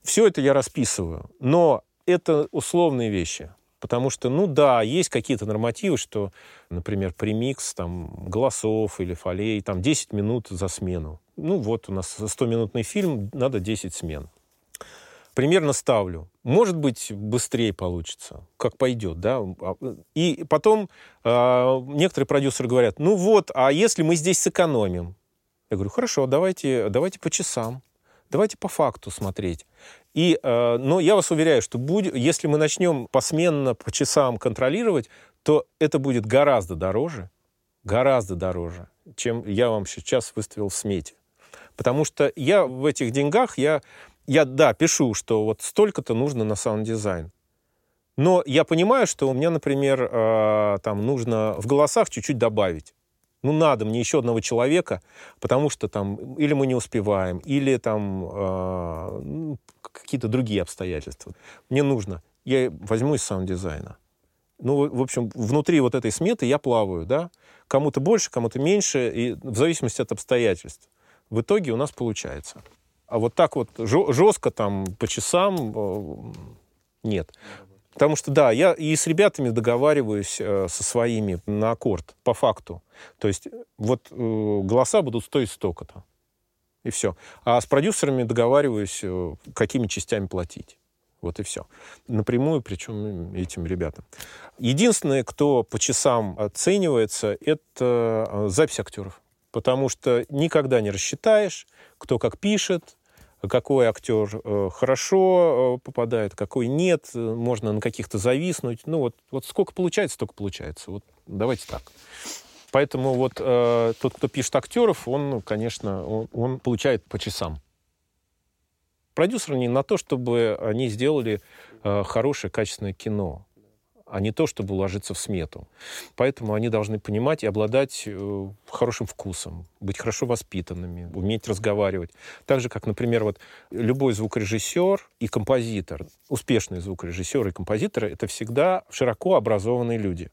Все это я расписываю. Но это условные вещи. Потому что, ну да, есть какие-то нормативы, что, например, премикс там, голосов или фолей, там 10 минут за смену. Ну вот у нас 100-минутный фильм, надо 10 смен. Примерно ставлю. Может быть, быстрее получится, как пойдет, да. А, и потом э, некоторые продюсеры говорят, ну вот, а если мы здесь сэкономим? Я говорю, хорошо, давайте, давайте по часам. Давайте по факту смотреть. И, э, но я вас уверяю, что будь, если мы начнем посменно по часам контролировать, то это будет гораздо дороже, гораздо дороже, чем я вам сейчас выставил в смете. Потому что я в этих деньгах, я, я да, пишу, что вот столько-то нужно на саунд-дизайн. Но я понимаю, что у меня, например, э, там нужно в голосах чуть-чуть добавить ну, надо мне еще одного человека, потому что там или мы не успеваем, или там э, какие-то другие обстоятельства. Мне нужно. Я возьму из саунд-дизайна. Ну, в общем, внутри вот этой сметы я плаваю, да. Кому-то больше, кому-то меньше, и в зависимости от обстоятельств. В итоге у нас получается. А вот так вот жестко там по часам э, нет. Потому что, да, я и с ребятами договариваюсь э, со своими на аккорд, по факту. То есть вот э, голоса будут стоить столько-то. И все. А с продюсерами договариваюсь, э, какими частями платить. Вот и все. Напрямую, причем этим ребятам. Единственное, кто по часам оценивается, это э, запись актеров. Потому что никогда не рассчитаешь, кто как пишет, какой актер э, хорошо э, попадает, какой нет, э, можно на каких-то зависнуть. Ну вот, вот сколько получается, столько получается. Вот давайте так. Поэтому вот э, тот, кто пишет актеров, он, конечно, он, он получает по часам. Продюсеры не на то, чтобы они сделали э, хорошее, качественное кино а не то, чтобы уложиться в смету. Поэтому они должны понимать и обладать э, хорошим вкусом, быть хорошо воспитанными, уметь разговаривать. Так же, как, например, вот любой звукорежиссер и композитор, успешный звукорежиссер и композитор — это всегда широко образованные люди.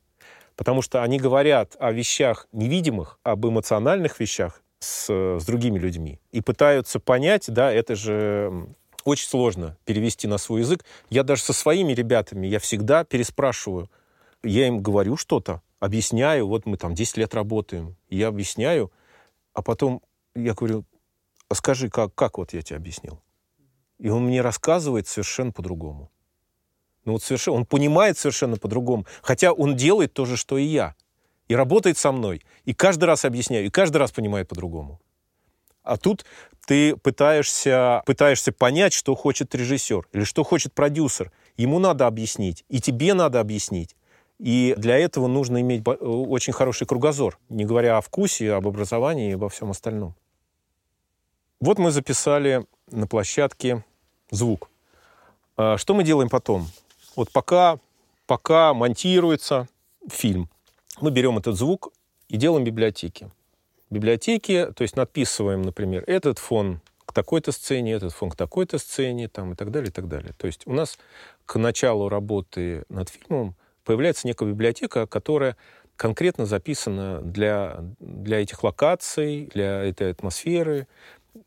Потому что они говорят о вещах невидимых, об эмоциональных вещах с, с другими людьми. И пытаются понять, да, это же очень сложно перевести на свой язык. Я даже со своими ребятами, я всегда переспрашиваю. Я им говорю что-то, объясняю, вот мы там 10 лет работаем, я объясняю, а потом я говорю, а скажи, как, как вот я тебе объяснил? И он мне рассказывает совершенно по-другому. Ну вот совершенно, он понимает совершенно по-другому, хотя он делает то же, что и я. И работает со мной. И каждый раз объясняю, и каждый раз понимает по-другому. А тут ты пытаешься, пытаешься понять, что хочет режиссер или что хочет продюсер. Ему надо объяснить, и тебе надо объяснить. И для этого нужно иметь бо- очень хороший кругозор, не говоря о вкусе, об образовании и обо всем остальном. Вот мы записали на площадке звук. А Что мы делаем потом? Вот пока, пока монтируется фильм, мы берем этот звук и делаем библиотеки. Библиотеки, то есть надписываем, например, этот фон к такой-то сцене, этот фон к такой-то сцене, там, и так далее, и так далее. То есть у нас к началу работы над фильмом появляется некая библиотека, которая конкретно записана для, для этих локаций, для этой атмосферы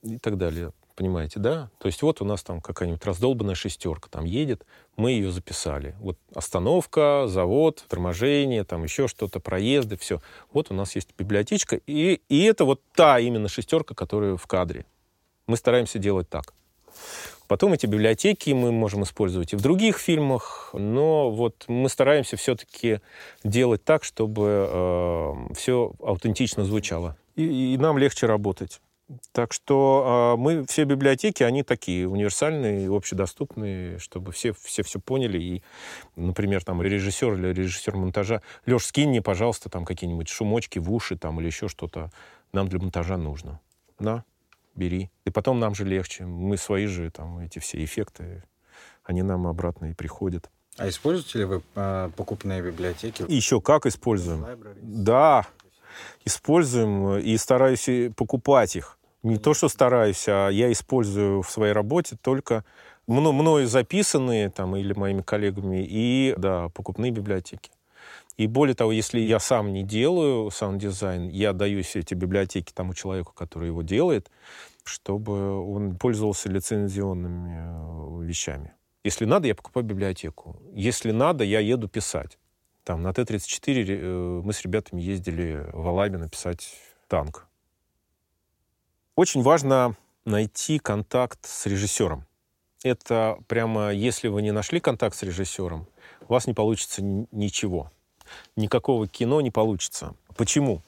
и так далее. Понимаете, да? То есть вот у нас там какая-нибудь раздолбанная шестерка там едет, мы ее записали. Вот остановка, завод, торможение, там еще что-то, проезды, все. Вот у нас есть библиотечка, и, и это вот та именно шестерка, которая в кадре. Мы стараемся делать так. Потом эти библиотеки мы можем использовать и в других фильмах, но вот мы стараемся все-таки делать так, чтобы э, все аутентично звучало. И, и нам легче работать. Так что э, мы все библиотеки, они такие универсальные, общедоступные, чтобы все все все поняли. И, например, там режиссер или режиссер монтажа, Леш, скинь мне, пожалуйста, там какие-нибудь шумочки в уши там или еще что-то. Нам для монтажа нужно. На, бери. И потом нам же легче. Мы свои же там эти все эффекты, они нам обратно и приходят. А используете ли вы э, покупные библиотеки? Еще как используем? Да, используем и стараюсь и покупать их. Не то, что стараюсь, а я использую в своей работе только мно- мною записанные там или моими коллегами и да, покупные библиотеки. И более того, если я сам не делаю саунд-дизайн, я даю все эти библиотеки тому человеку, который его делает, чтобы он пользовался лицензионными э, вещами. Если надо, я покупаю библиотеку. Если надо, я еду писать. Там на Т-34 э, мы с ребятами ездили в Алабино писать танк. Очень важно найти контакт с режиссером. Это прямо, если вы не нашли контакт с режиссером, у вас не получится ничего. Никакого кино не получится. Почему?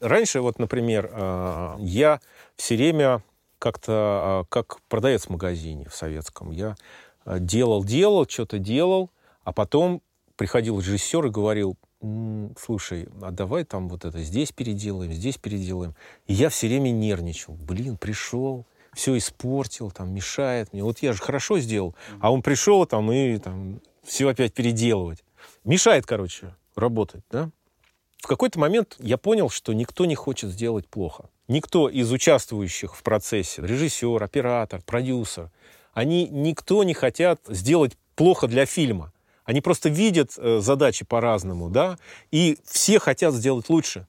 Раньше, вот, например, э, я все время как-то, э, как продавец в магазине в советском, я э, делал, делал, что-то делал, а потом приходил режиссер и говорил, «М, слушай, а давай там вот это здесь переделаем, здесь переделаем. И я все время нервничал. Блин, пришел, все испортил, там, мешает мне. Вот я же хорошо сделал, а он пришел там и там все опять переделывать. Мешает, короче, работать, да? В какой-то момент я понял, что никто не хочет сделать плохо. Никто из участвующих в процессе, режиссер, оператор, продюсер, они никто не хотят сделать плохо для фильма. Они просто видят э, задачи по-разному, да, и все хотят сделать лучше.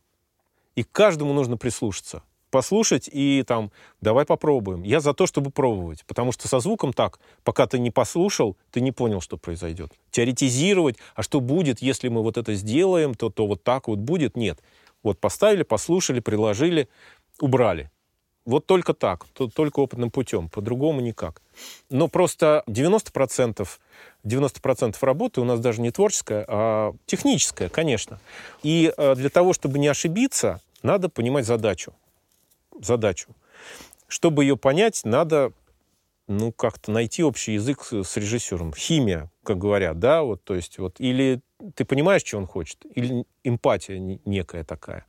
И каждому нужно прислушаться. Послушать и там, давай попробуем. Я за то, чтобы пробовать. Потому что со звуком так, пока ты не послушал, ты не понял, что произойдет. Теоретизировать, а что будет, если мы вот это сделаем, то, то вот так вот будет, нет. Вот поставили, послушали, приложили, убрали. Вот только так, то- только опытным путем, по-другому никак. Но просто 90%, 90% работы у нас даже не творческая, а техническая, конечно. И э, для того, чтобы не ошибиться, надо понимать задачу. Задачу. Чтобы ее понять, надо ну, как-то найти общий язык с, режиссером. Химия, как говорят, да, вот, то есть, вот, или ты понимаешь, что он хочет, или эмпатия не- некая такая,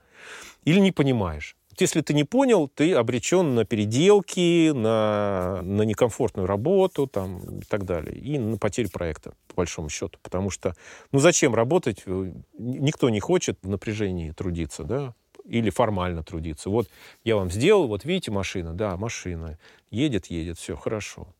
или не понимаешь. Если ты не понял, ты обречен на переделки, на, на некомфортную работу там, и так далее, и на потерю проекта, по большому счету. Потому что, ну зачем работать? Э, Никто не хочет в напряжении трудиться, да, или формально трудиться. Вот я вам сделал, вот видите машина, да, машина, едет, едет, все, хорошо.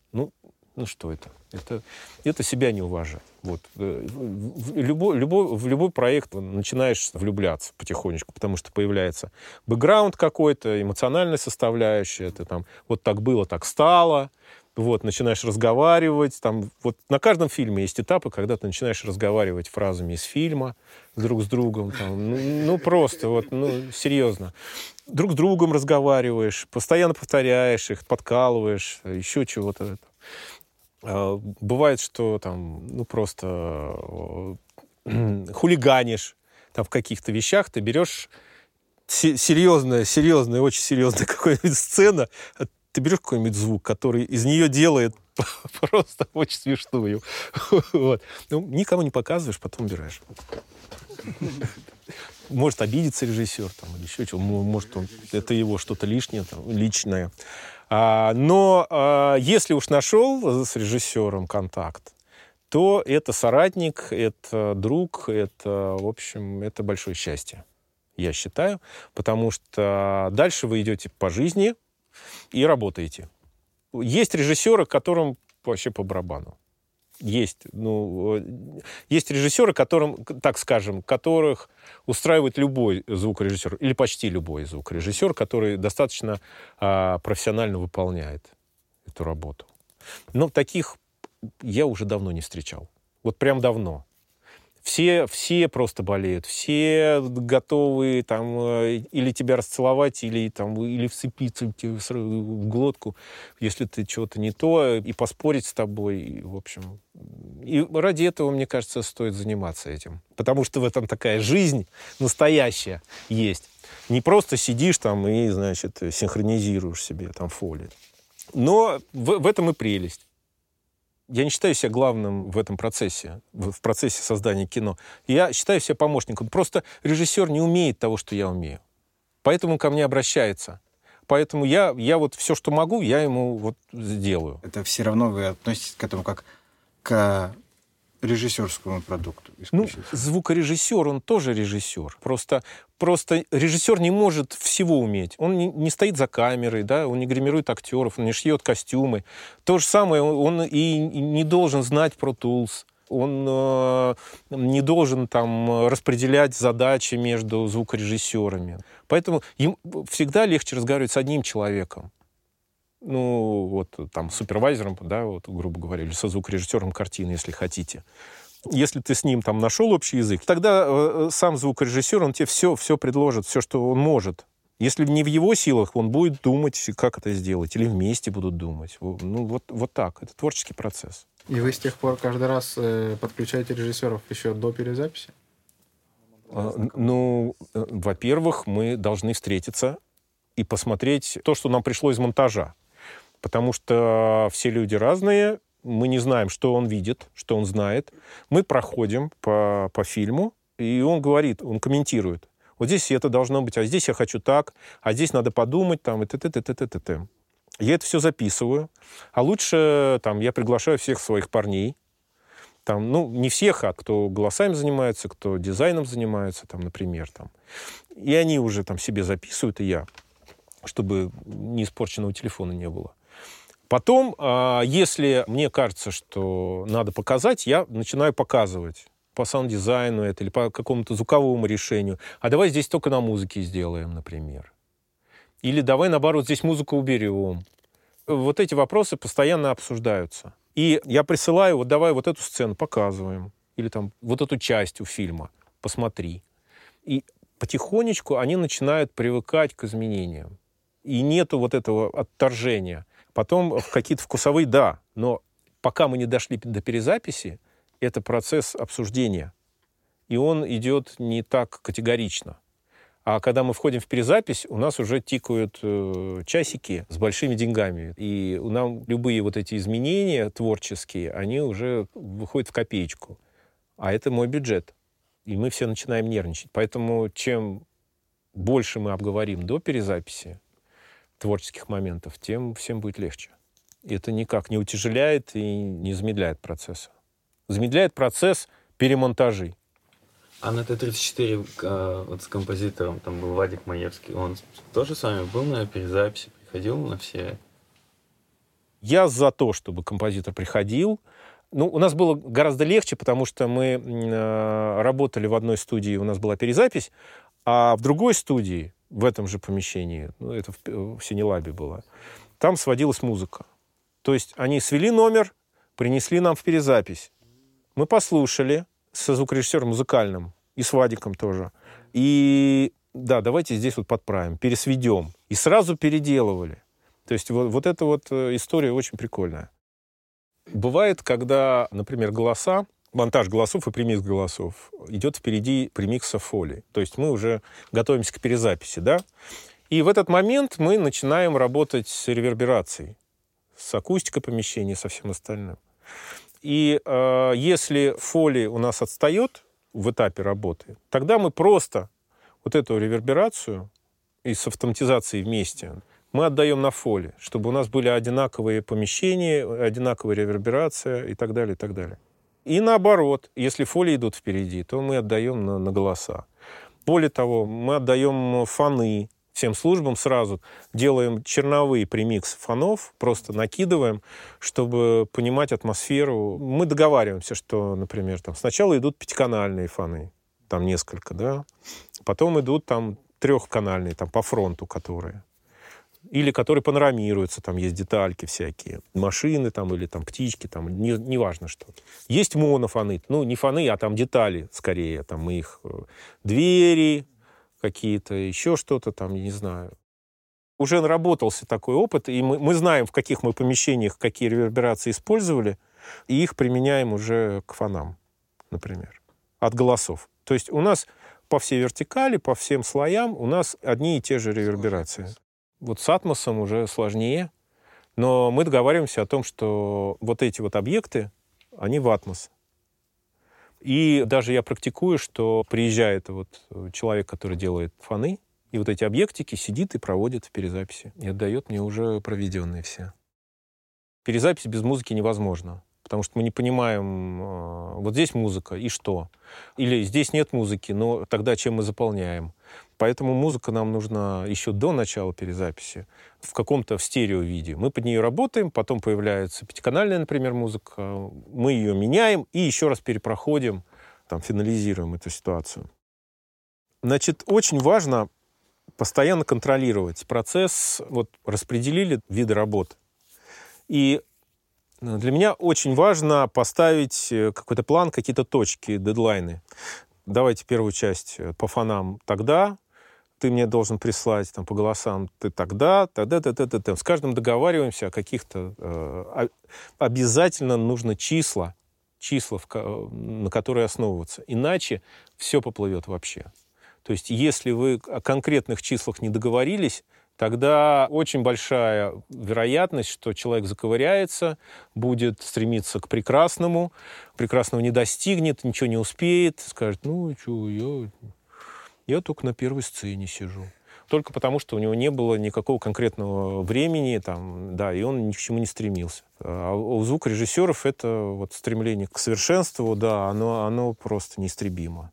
Ну, что это? Это, это себя не уважать. Вот. э, В, любой, любой, в любой проект начинаешь влюбляться потихонечку, потому что появляется бэкграунд какой-то, эмоциональная составляющая. Ты там вот так было, так стало. Вот, начинаешь разговаривать. Там, вот на каждом фильме есть этапы, когда ты начинаешь разговаривать фразами из фильма друг с другом. Там, ну, ну, просто, вот, ну, серьезно. Друг с другом разговариваешь, постоянно повторяешь их, подкалываешь, еще чего-то. А, Бывает, что там, ну, просто хулиганишь там в каких-то вещах, ты берешь се- серьезная, серьезная, очень серьезная какая-нибудь сцена, а ты берешь какой-нибудь звук, который из нее делает просто очень смешную. Вот. Ну, никому не показываешь, потом убираешь. Может обидеться режиссер там, или еще что Может, он, это его что-то лишнее, там, личное. А, но а, если уж нашел с режиссером контакт, то это соратник, это друг, это, в общем, это большое счастье, я считаю, потому что дальше вы идете по жизни и работаете. Есть режиссеры, которым вообще по барабану. Есть, ну, есть режиссеры, которым, так скажем, которых устраивает любой звукорежиссер, или почти любой звукорежиссер, который достаточно а, профессионально выполняет эту работу. Но таких я уже давно не встречал. Вот прям давно. Все, все просто болеют, все готовы там э, или тебя расцеловать, или, там, или вцепиться в глотку, если ты чего-то не то, и поспорить с тобой. И, в общем, и ради этого, мне кажется, стоит заниматься этим. Потому что в этом такая жизнь настоящая есть. Не просто сидишь там и, значит, синхронизируешь себе там фоли. Но в, в этом и прелесть я не считаю себя главным в этом процессе, в, процессе создания кино. Я считаю себя помощником. Просто режиссер не умеет того, что я умею. Поэтому ко мне обращается. Поэтому я, я вот все, что могу, я ему вот сделаю. Это все равно вы относитесь к этому как к режиссерскому продукту. Ну, звукорежиссер, он тоже режиссер. Просто, просто режиссер не может всего уметь. Он не, не стоит за камерой, да, он не гримирует актеров, он не шьет костюмы. То же самое, он, он и не должен знать про Tools. Он э, не должен там распределять задачи между звукорежиссерами. Поэтому им всегда легче разговаривать с одним человеком ну, вот там, супервайзером, да, вот, грубо говоря, или со звукорежиссером картины, если хотите. Если ты с ним там нашел общий язык, тогда э, сам звукорежиссер, он тебе все, все предложит, все, что он может. Если не в его силах, он будет думать, как это сделать, или вместе будут думать. Ну, вот, вот так. Это творческий процесс. И вы с тех пор каждый раз э, подключаете режиссеров еще до перезаписи? А, ну, э, во-первых, мы должны встретиться и посмотреть то, что нам пришло из монтажа потому что все люди разные, мы не знаем, что он видит, что он знает. Мы проходим по, по фильму, и он говорит, он комментирует. Вот здесь это должно быть, а здесь я хочу так, а здесь надо подумать, там, и т т т т т т т Я это все записываю. А лучше там я приглашаю всех своих парней, там, ну, не всех, а кто голосами занимается, кто дизайном занимается, там, например, там. И они уже там себе записывают, и я, чтобы не испорченного телефона не было. Потом, а, если мне кажется, что надо показать, я начинаю показывать по саунд-дизайну это или по какому-то звуковому решению. А давай здесь только на музыке сделаем, например. Или давай, наоборот, здесь музыку уберем. Вот эти вопросы постоянно обсуждаются. И я присылаю, вот давай вот эту сцену показываем. Или там вот эту часть у фильма посмотри. И потихонечку они начинают привыкать к изменениям. И нету вот этого отторжения. Потом какие-то вкусовые, да, но пока мы не дошли до перезаписи, это процесс обсуждения. И он идет не так категорично. А когда мы входим в перезапись, у нас уже тикают э, часики с большими деньгами. И у нам любые вот эти изменения творческие, они уже выходят в копеечку. А это мой бюджет. И мы все начинаем нервничать. Поэтому чем больше мы обговорим до перезаписи, творческих моментов, тем всем будет легче. И это никак не утяжеляет и не замедляет процесса. Замедляет процесс перемонтажей. А на Т-34 э, вот с композитором там был Вадик Маевский. Он тоже с вами был на перезаписи, приходил на все? Я за то, чтобы композитор приходил. Ну, у нас было гораздо легче, потому что мы э, работали в одной студии, у нас была перезапись, а в другой студии в этом же помещении, ну, это в, в Синелабе было, там сводилась музыка. То есть они свели номер, принесли нам в перезапись. Мы послушали со звукорежиссером музыкальным и с Вадиком тоже. И да, давайте здесь вот подправим, пересведем. И сразу переделывали. То есть вот, вот эта вот э, история очень прикольная. Бывает, когда, например, голоса монтаж голосов и премикс голосов, идет впереди премикса фоли. То есть мы уже готовимся к перезаписи, да? И в этот момент мы начинаем работать с реверберацией, с акустикой помещения, со всем остальным. И э, если фоли у нас отстает в этапе работы, тогда мы просто вот эту реверберацию и с автоматизацией вместе мы отдаем на фоли, чтобы у нас были одинаковые помещения, одинаковая реверберация и так далее, и так далее. И наоборот, если фоли идут впереди, то мы отдаем на, на голоса. Более того, мы отдаем фоны всем службам сразу, делаем черновые премикс фонов, просто накидываем, чтобы понимать атмосферу. Мы договариваемся, что, например, там сначала идут пятиканальные фоны, там несколько, да, потом идут там трехканальные, там по фронту, которые или которые панорамируются, там есть детальки всякие, машины там или там птички, там, не, неважно что. Есть монофоны, ну, не фоны, а там детали скорее, там их, э, двери какие-то, еще что-то там, не знаю. Уже наработался такой опыт, и мы, мы знаем, в каких мы помещениях какие реверберации использовали, и их применяем уже к фонам, например, от голосов. То есть у нас по всей вертикали, по всем слоям у нас одни и те же реверберации. Вот с атмосом уже сложнее, но мы договариваемся о том, что вот эти вот объекты, они в атмос. И даже я практикую, что приезжает вот человек, который делает фоны, и вот эти объектики сидит и проводит в перезаписи. И отдает мне уже проведенные все. Перезапись без музыки невозможна потому что мы не понимаем, э, вот здесь музыка, и что? Или здесь нет музыки, но тогда чем мы заполняем? Поэтому музыка нам нужна еще до начала перезаписи, в каком-то в стерео виде. Мы под нее работаем, потом появляется пятиканальная, например, музыка, мы ее меняем и еще раз перепроходим, там, финализируем эту ситуацию. Значит, очень важно постоянно контролировать процесс. Вот распределили виды работы. И для меня очень важно поставить э, какой-то план, какие-то точки, дедлайны. Давайте первую часть э, по фонам тогда, ты мне должен прислать там, по голосам ты тогда, тогда, тогда, тогда. С каждым договариваемся о каких-то... Э, обязательно нужно числа, числа, на которые основываться. Иначе все поплывет вообще. То есть если вы о конкретных числах не договорились, тогда очень большая вероятность, что человек заковыряется, будет стремиться к прекрасному, прекрасного не достигнет, ничего не успеет, скажет, ну, что, я, я только на первой сцене сижу. Только потому, что у него не было никакого конкретного времени, там, да, и он ни к чему не стремился. А у звукорежиссеров это вот стремление к совершенству, да, оно, оно просто неистребимо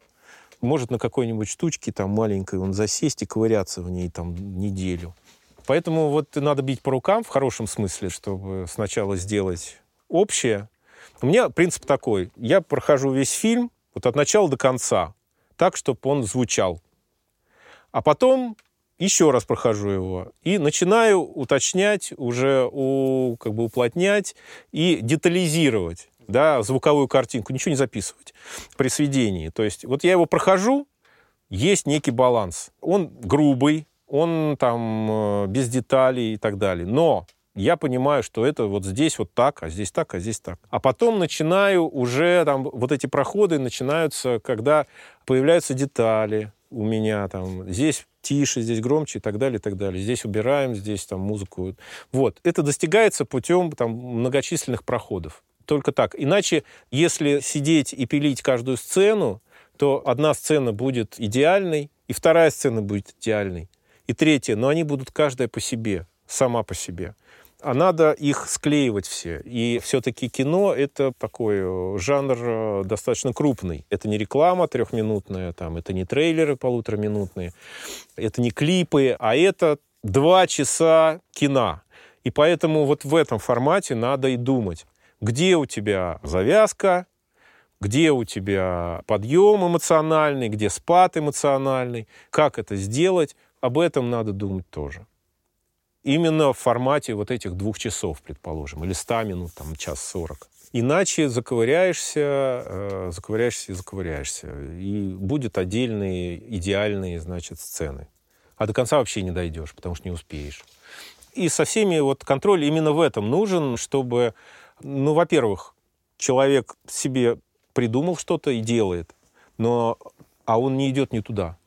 может на какой-нибудь штучке там маленькой он засесть и ковыряться в ней там неделю. Поэтому вот надо бить по рукам в хорошем смысле, чтобы сначала сделать общее. У меня принцип такой. Я прохожу весь фильм вот от начала до конца, так, чтобы он звучал. А потом еще раз прохожу его и начинаю уточнять, уже у, как бы уплотнять и детализировать да, звуковую картинку, ничего не записывать при сведении. То есть вот я его прохожу, есть некий баланс. Он грубый, он там э, без деталей и так далее. Но я понимаю, что это вот здесь вот так, а здесь так, а здесь так. А потом начинаю уже там вот эти проходы начинаются, когда появляются детали у меня там здесь тише, здесь громче и так далее, и так далее. Здесь убираем, здесь там музыку. Вот. Это достигается путем там многочисленных проходов. Только так. Иначе, если сидеть и пилить каждую сцену, то одна сцена будет идеальной, и вторая сцена будет идеальной, и третья, но они будут каждая по себе, сама по себе. А надо их склеивать все. И все-таки кино — это такой э, жанр э, достаточно крупный. Это не реклама трехминутная, там, это не трейлеры полутораминутные, это не клипы, а это два часа кино. И поэтому вот в этом формате надо и думать где у тебя завязка, где у тебя подъем эмоциональный, где спад эмоциональный, как это сделать, об этом надо думать тоже. Именно в формате вот этих двух часов, предположим, или ста минут, там, час сорок. Иначе заковыряешься, э, заковыряешься и заковыряешься. И будут отдельные идеальные, значит, сцены. А до конца вообще не дойдешь, потому что не успеешь. И со всеми вот контроль именно в этом нужен, чтобы ну, во-первых, человек себе придумал что-то и делает. Но, а он не идет не туда.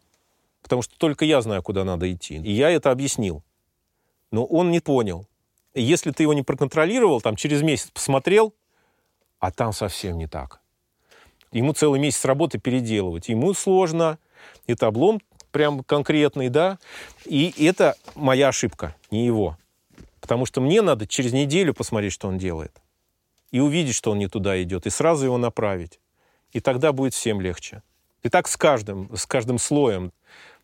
Потому что только я знаю, куда надо идти. И я это объяснил. Но он не понял. Если ты его не проконтролировал, там через месяц посмотрел, а там совсем не так. Ему целый месяц работы переделывать. Ему сложно. Это облом прям конкретный, да. И это моя ошибка, не его. Потому что мне надо через неделю посмотреть, что он делает. И увидеть, что он не туда идет. И сразу его направить. И тогда будет всем легче. И так с каждым, с каждым слоем,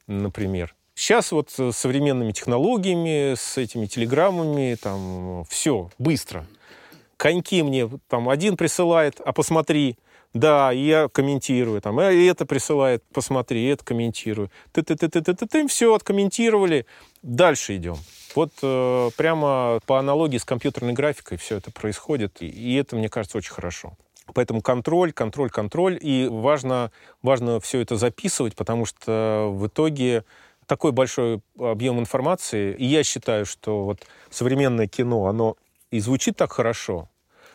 например. Сейчас вот с современными технологиями, с этими телеграммами, там все быстро. Коньки мне там один присылает, а посмотри, да, я комментирую, там, и это присылает, посмотри, это комментирую. ты ты ты ты ты ты ты все откомментировали, дальше идем. Вот э, прямо по аналогии с компьютерной графикой все это происходит, и, и это, мне кажется, очень хорошо. Поэтому контроль, контроль, контроль, и важно, важно все это записывать, потому что в итоге такой большой объем информации, и я считаю, что вот современное кино, оно и звучит так хорошо,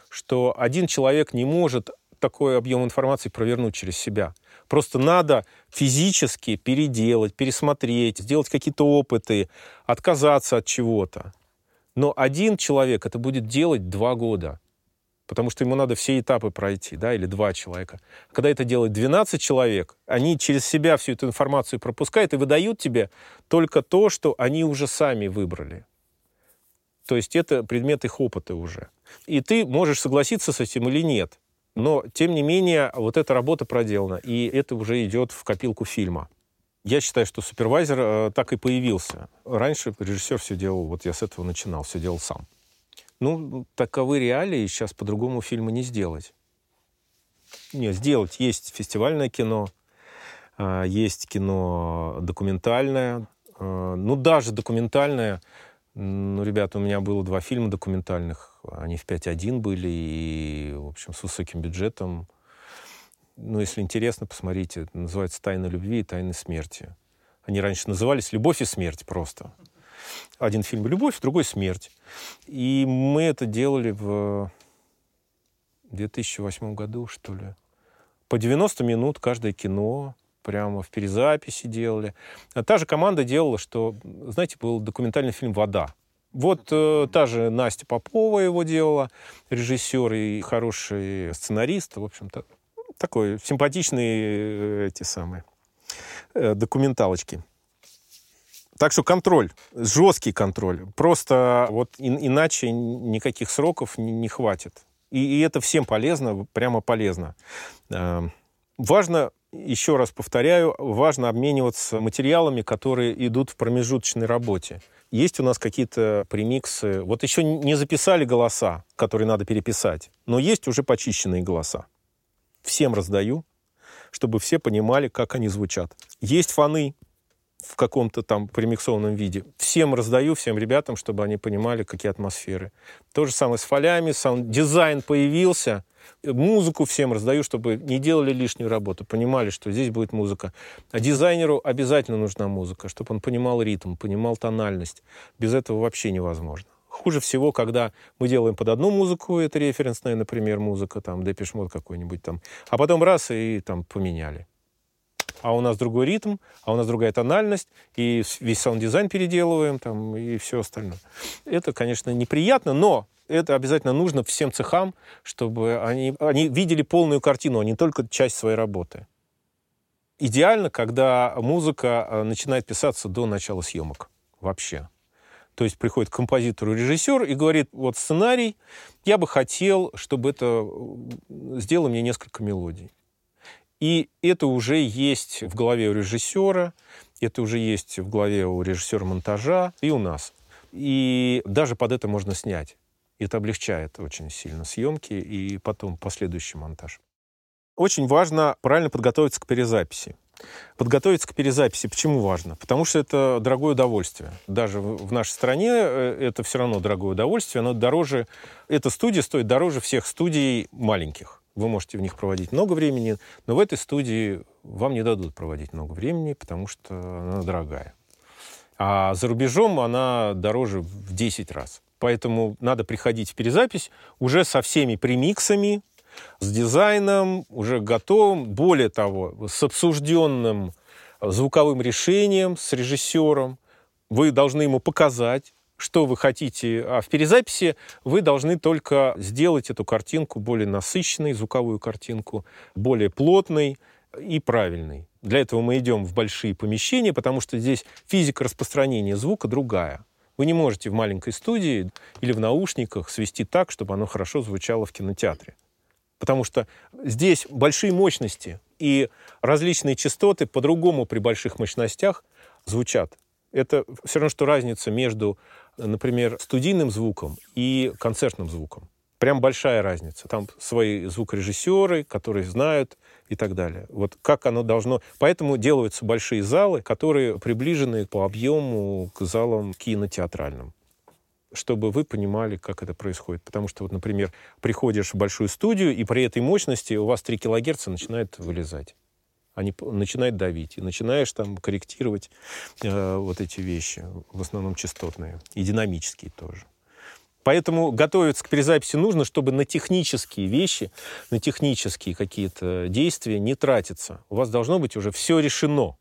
что один человек не может такой объем информации провернуть через себя. Просто надо физически переделать, пересмотреть, сделать какие-то опыты, отказаться от чего-то. Но один человек это будет делать два года, потому что ему надо все этапы пройти, да, или два человека. Когда это делает 12 человек, они через себя всю эту информацию пропускают и выдают тебе только то, что они уже сами выбрали. То есть это предмет их опыта уже. И ты можешь согласиться с этим или нет. Но, тем не менее, вот эта работа проделана, и это уже идет в копилку фильма. Я считаю, что супервайзер э, так и появился. Раньше режиссер все делал, вот я с этого начинал, все делал сам. Ну, таковы реалии, сейчас по-другому фильма не сделать. Не, сделать. Есть фестивальное кино, э, есть кино документальное. Э, ну, даже документальное. Ну, ребята, у меня было два фильма документальных они в 5.1 были, и, в общем, с высоким бюджетом. Ну, если интересно, посмотрите. называется «Тайна любви и тайны смерти». Они раньше назывались «Любовь и смерть» просто. Один фильм «Любовь», другой «Смерть». И мы это делали в 2008 году, что ли. По 90 минут каждое кино, прямо в перезаписи делали. А та же команда делала, что, знаете, был документальный фильм «Вода». Вот э, та же Настя Попова его делала, режиссер и хороший сценарист, в общем-то, такой симпатичный э, эти самые э, документалочки. Так что контроль, жесткий контроль. Просто вот иначе никаких сроков не, хватит. И, и это всем полезно, прямо полезно. Э, важно еще раз повторяю, важно обмениваться материалами, которые идут в промежуточной работе. Есть у нас какие-то премиксы. Вот еще не записали голоса, которые надо переписать, но есть уже почищенные голоса. Всем раздаю, чтобы все понимали, как они звучат. Есть фоны в каком-то там премиксованном виде. Всем раздаю, всем ребятам, чтобы они понимали, какие атмосферы. То же самое с фолями, саунд-дизайн появился, Музыку всем раздаю, чтобы не делали лишнюю работу, понимали, что здесь будет музыка. А дизайнеру обязательно нужна музыка, чтобы он понимал ритм, понимал тональность. Без этого вообще невозможно. Хуже всего, когда мы делаем под одну музыку, это референсная, например, музыка, там, Depeche Mode какой-нибудь там, а потом раз и там поменяли. А у нас другой ритм, а у нас другая тональность, и весь саунд-дизайн переделываем, там, и все остальное. Это, конечно, неприятно, но это обязательно нужно всем цехам, чтобы они, они видели полную картину, а не только часть своей работы. Идеально, когда музыка э, начинает писаться до начала съемок вообще. То есть приходит к композитору режиссер и говорит, вот сценарий, я бы хотел, чтобы это э, сделало мне несколько мелодий. И это уже есть в голове у режиссера, это уже есть в голове у режиссера монтажа и у нас. И даже под это можно снять. Это облегчает очень сильно съемки и потом последующий монтаж. Очень важно правильно подготовиться к перезаписи. Подготовиться к перезаписи почему важно? Потому что это дорогое удовольствие. Даже в нашей стране э, это все равно дорогое удовольствие, оно дороже... Эта студия стоит дороже всех студий маленьких. Вы можете в них проводить много времени, но в этой студии вам не дадут проводить много времени, потому что она дорогая. А за рубежом она дороже в 10 раз. Поэтому надо приходить в перезапись уже со всеми премиксами, с дизайном, уже готовым, более того, с обсужденным звуковым решением, с режиссером. Вы должны ему показать, что вы хотите, а в перезаписи вы должны только сделать эту картинку более насыщенной, звуковую картинку, более плотной и правильной. Для этого мы идем в большие помещения, потому что здесь физика распространения звука другая. Вы не можете в маленькой студии или в наушниках свести так, чтобы оно хорошо звучало в кинотеатре. Потому что здесь большие мощности и различные частоты по-другому при больших мощностях звучат. Это все равно, что разница между, например, студийным звуком и концертным звуком. Прям большая разница. Там свои звукорежиссеры, которые знают и так далее. Вот как оно должно... Поэтому делаются большие залы, которые приближены по объему к залам кинотеатральным чтобы вы понимали, как это происходит. Потому что, вот, например, приходишь в большую студию, и при этой мощности у вас 3 килогерца начинает вылезать. Они начинают давить. И начинаешь там корректировать э, вот эти вещи, в основном частотные, и динамические тоже. Поэтому готовиться к перезаписи нужно, чтобы на технические вещи, на технические какие-то действия не тратиться. У вас должно быть уже все решено.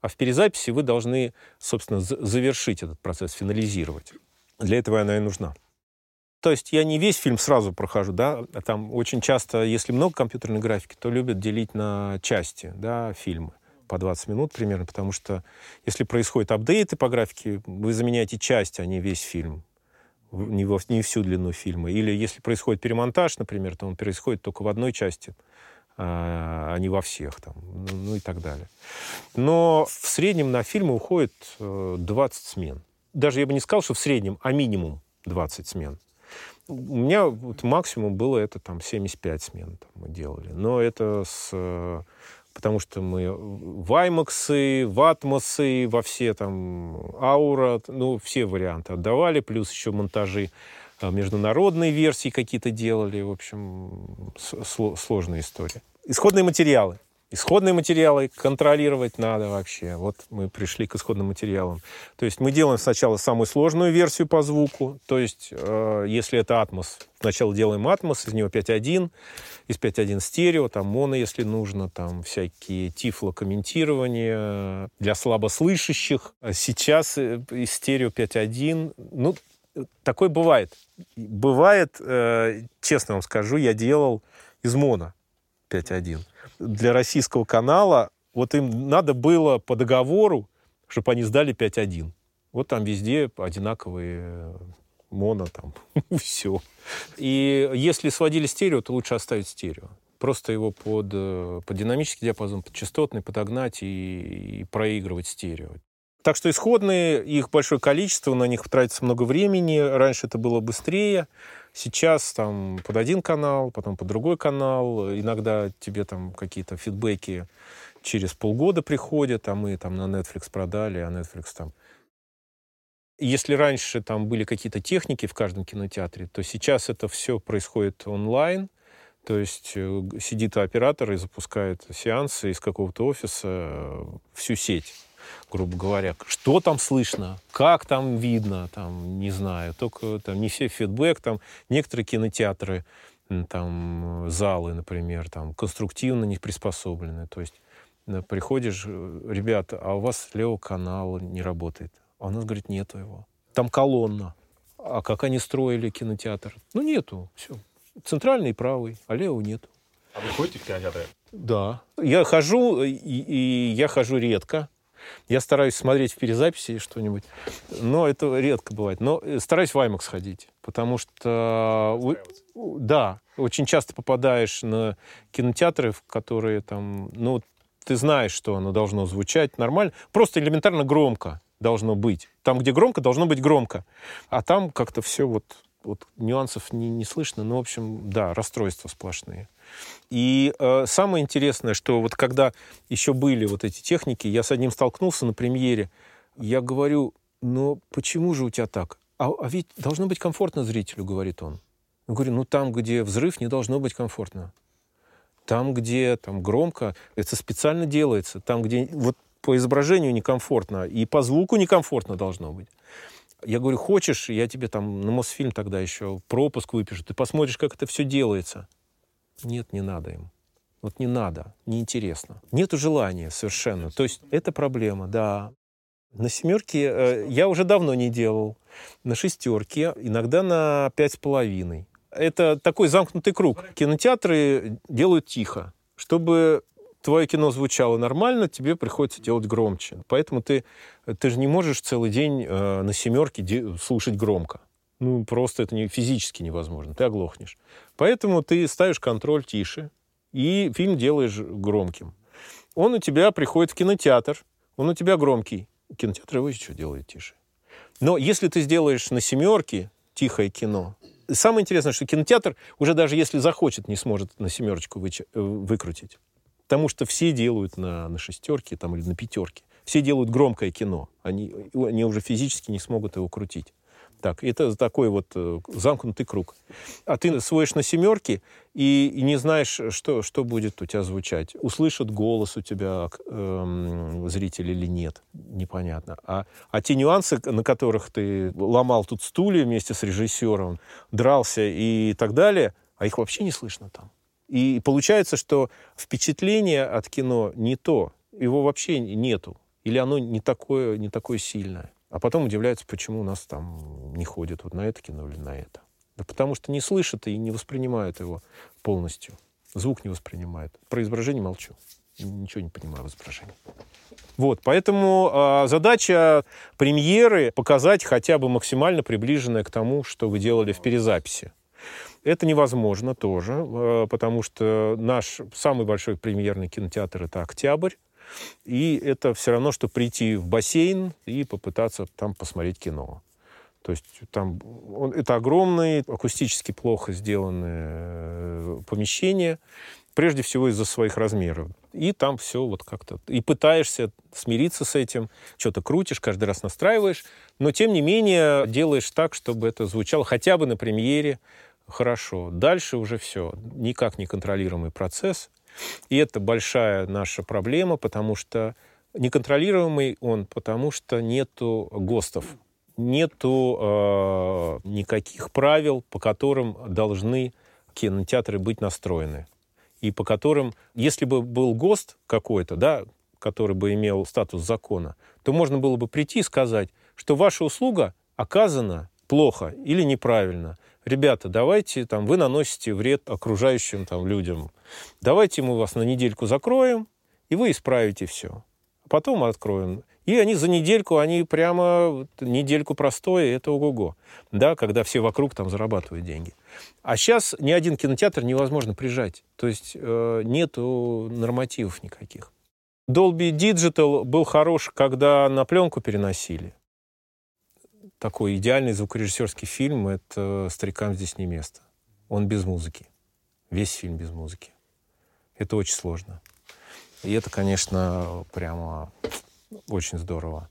А в перезаписи вы должны, собственно, завершить этот процесс, финализировать. Для этого она и нужна. То есть я не весь фильм сразу прохожу, да, а там очень часто, если много компьютерной графики, то любят делить на части, да, фильмы по 20 минут примерно, потому что если происходят апдейты по графике, вы заменяете часть, а не весь фильм не, во, не всю длину фильма. Или если происходит перемонтаж, например, то он происходит только в одной части, а, а не во всех, там, ну, ну и так далее. Но в среднем на фильмы уходит 20 э, смен. Даже я бы не сказал, что в среднем, а минимум 20 смен. У меня вот максимум было это там 75 смен там, мы делали. Но это с потому что мы в аймаксы, в атмосы, во все там аура, ну, все варианты отдавали, плюс еще монтажи а, международные версии какие-то делали, в общем, сложная история. Исходные материалы. Исходные материалы контролировать надо вообще. Вот мы пришли к исходным материалам. То есть мы делаем сначала самую сложную версию по звуку. То есть э, если это атмос, сначала делаем атмос, из него 5.1, из 5.1 стерео, там моно, если нужно, там всякие тифлокомментирования для слабослышащих. А сейчас э, из стерео 5.1, ну, такое бывает. Бывает, э, честно вам скажу, я делал из моно 5.1 для российского канала, вот им надо было по договору, чтобы они сдали 5.1. Вот там везде одинаковые э, моно, там, все. И если сводили стерео, то лучше оставить стерео. Просто его под, э, под динамический диапазон, под частотный подогнать и, и проигрывать стерео. Так что исходные, их большое количество, на них тратится много времени. Раньше это было быстрее. Сейчас там под один канал, потом под другой канал. Иногда тебе там какие-то фидбэки через полгода приходят, а мы там на Netflix продали, а Netflix там... Если раньше там были какие-то техники в каждом кинотеатре, то сейчас это все происходит онлайн. То есть э, сидит оператор и запускает сеансы из какого-то офиса э, всю сеть грубо говоря. Что там слышно, как там видно, там, не знаю, только там не все фидбэк, там некоторые кинотеатры, там, залы, например, там, конструктивно не приспособлены. То есть э, приходишь, э, ребята, а у вас левого канала не работает. А у нас, говорит, нету его. Там колонна. А как они строили кинотеатр? Ну, нету, все. Центральный и правый, а левого нету. А вы ходите в кинотеатры? Да. Я хожу, и, и я хожу редко. Я стараюсь смотреть в перезаписи что-нибудь, но это редко бывает. Но э, стараюсь в IMAX ходить, потому что... Да, очень часто попадаешь на кинотеатры, в которые там... Ну, ты знаешь, что оно должно звучать нормально. Просто элементарно громко должно быть. Там, где громко, должно быть громко. А там как-то все вот, вот нюансов не, не слышно. Ну, в общем, да, расстройства сплошные. И э, самое интересное, что вот когда еще были вот эти техники, я с одним столкнулся на премьере, я говорю, ну почему же у тебя так? А, а ведь должно быть комфортно зрителю, говорит он. Я говорю, ну там, где взрыв, не должно быть комфортно. Там, где там громко, это специально делается. Там, где вот по изображению некомфортно, и по звуку некомфортно должно быть. Я говорю, хочешь, я тебе там на Мосфильм тогда еще пропуск выпишу, ты посмотришь, как это все делается. Нет, не надо им. Вот не надо, неинтересно. Нету желания совершенно. То есть это проблема, да. На семерке э, я уже давно не делал. На шестерке, иногда на пять с половиной. Это такой замкнутый круг. Кинотеатры делают тихо. Чтобы твое кино звучало нормально, тебе приходится делать громче. Поэтому ты, ты же не можешь целый день э, на семерке де- слушать громко. Ну, просто это не, физически невозможно. Ты оглохнешь. Поэтому ты ставишь контроль тише, и фильм делаешь громким. Он у тебя приходит в кинотеатр, он у тебя громкий. Кинотеатр его еще делает тише. Но если ты сделаешь на семерке тихое кино, самое интересное, что кинотеатр уже даже если захочет, не сможет на семерочку выча- э, выкрутить. Потому что все делают на, на шестерке там, или на пятерке. Все делают громкое кино. Они, они уже физически не смогут его крутить. Так, это такой вот э, замкнутый круг. А ты сводишь на семерки и, и не знаешь, что, что будет у тебя звучать. Услышат голос у тебя эм, зритель или нет, непонятно. А, а те нюансы, на которых ты ломал тут стулья вместе с режиссером, дрался и так далее, а их вообще не слышно там. И получается, что впечатление от кино не то, его вообще нету. Или оно не такое, не такое сильное. А потом удивляются, почему у нас там не ходят вот на это кино или на это. Да потому что не слышат и не воспринимают его полностью. Звук не воспринимает. Про изображение молчу. Ничего не понимаю в изображении. Вот, поэтому э, задача премьеры показать хотя бы максимально приближенное к тому, что вы делали в перезаписи. Это невозможно тоже, э, потому что наш самый большой премьерный кинотеатр это «Октябрь». И это все равно, что прийти в бассейн и попытаться там посмотреть кино. То есть там он, это огромные, акустически плохо сделанные помещения, прежде всего из-за своих размеров. И там все вот как-то... И пытаешься смириться с этим, что-то крутишь, каждый раз настраиваешь, но тем не менее делаешь так, чтобы это звучало хотя бы на премьере хорошо. Дальше уже все. Никак не контролируемый процесс. И это большая наша проблема, потому что неконтролируемый он, потому что нету ГОСТов, нету э, никаких правил, по которым должны кинотеатры быть настроены. И по которым, если бы был ГОСТ какой-то, да, который бы имел статус закона, то можно было бы прийти и сказать, что ваша услуга оказана плохо или неправильно. Ребята, давайте, там, вы наносите вред окружающим там, людям. Давайте мы вас на недельку закроем, и вы исправите все. Потом откроем. И они за недельку, они прямо недельку простое, это ого-го. Да, когда все вокруг там зарабатывают деньги. А сейчас ни один кинотеатр невозможно прижать. То есть э, нету нормативов никаких. Dolby Digital был хорош, когда на пленку переносили. Такой идеальный звукорежиссерский фильм — это «Старикам здесь не место». Он без музыки. Весь фильм без музыки. Это очень сложно. И это, конечно, прямо очень здорово.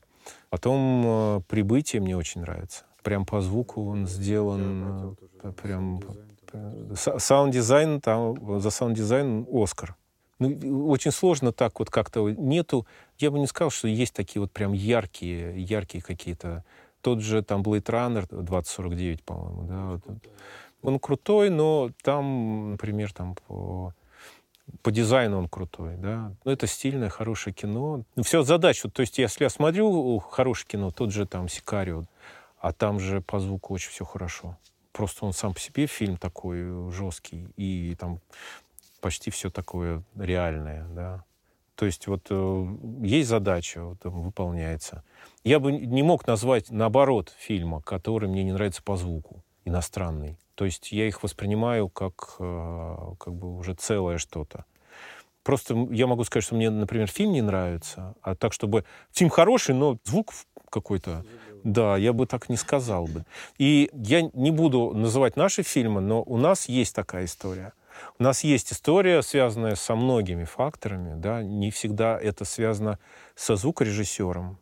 Потом э, «Прибытие» мне очень нравится. Прям по звуку он сделан. э, Прям Са- саунд-дизайн, там за саунд-дизайн Оскар. Ну, очень сложно так вот как-то нету. Я бы не сказал, что есть такие вот прям яркие, яркие какие-то. Тот же там Blade Runner 2049, по-моему, да. вот. Он крутой, но там, например, там по по дизайну он крутой, да. Ну, это стильное, хорошее кино. Ну, все задача. То есть, если я смотрю хорошее кино, тот же там Сикарио, а там же по звуку очень все хорошо. Просто он сам по себе фильм такой жесткий, и там почти все такое реальное, да. То есть вот э, есть задача, вот, выполняется. Я бы не мог назвать, наоборот, фильма, который мне не нравится по звуку, иностранный. То есть я их воспринимаю как, э, как бы уже целое что-то. Просто я могу сказать, что мне, например, фильм не нравится, а так, чтобы фильм хороший, но звук какой-то, да, я бы так не сказал бы. И я не буду называть наши фильмы, но у нас есть такая история. У нас есть история, связанная со многими факторами, да, не всегда это связано со звукорежиссером,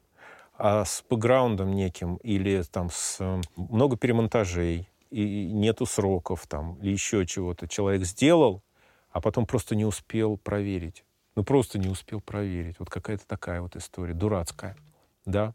а с бэкграундом неким или там с э, много перемонтажей, и нету сроков там, или еще чего-то. Человек сделал, а потом просто не успел проверить. Ну, просто не успел проверить. Вот какая-то такая вот история, дурацкая, да.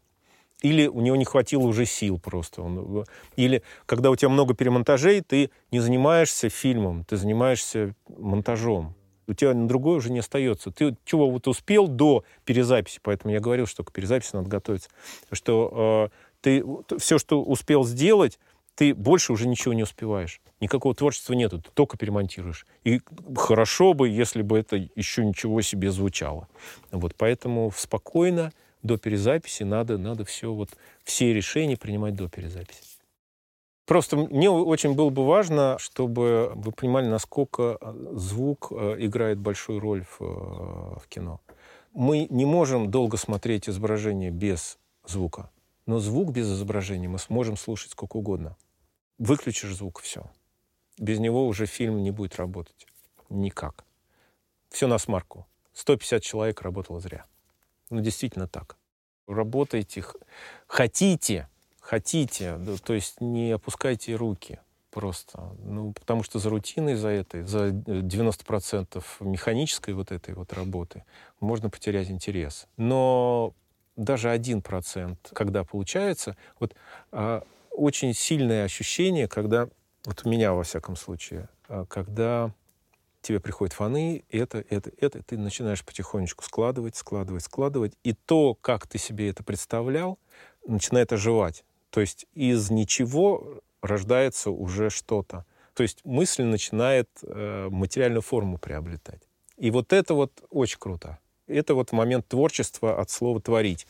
Или у него не хватило уже сил просто. Он, или когда у тебя много перемонтажей, ты не занимаешься фильмом, ты занимаешься монтажом. У тебя на другое уже не остается. Ты чего вот успел до перезаписи, поэтому я говорил, что к перезаписи надо готовиться, что э, ты все, что успел сделать, ты больше уже ничего не успеваешь. Никакого творчества нету, ты только перемонтируешь. И хорошо бы, если бы это еще ничего себе звучало. Вот поэтому спокойно до перезаписи надо, надо все, вот, все решения принимать до перезаписи. Просто мне очень было бы важно, чтобы вы понимали, насколько звук э, играет большую роль в, э, в кино. Мы не можем долго смотреть изображение без звука, но звук без изображения мы сможем слушать сколько угодно. Выключишь звук, все. Без него уже фильм не будет работать. Никак. Все на смарку. 150 человек работало зря. Ну, действительно так. Работайте, хотите, хотите, то есть не опускайте руки просто. Ну, потому что за рутиной, за этой, за 90% механической вот этой вот работы можно потерять интерес. Но даже 1%, когда получается, вот а, очень сильное ощущение, когда, вот у меня во всяком случае, а, когда тебе приходят фаны, это, это, это, ты начинаешь потихонечку складывать, складывать, складывать, и то, как ты себе это представлял, начинает оживать. То есть из ничего рождается уже что-то. То есть мысль начинает э, материальную форму приобретать. И вот это вот очень круто. Это вот момент творчества от слова «творить».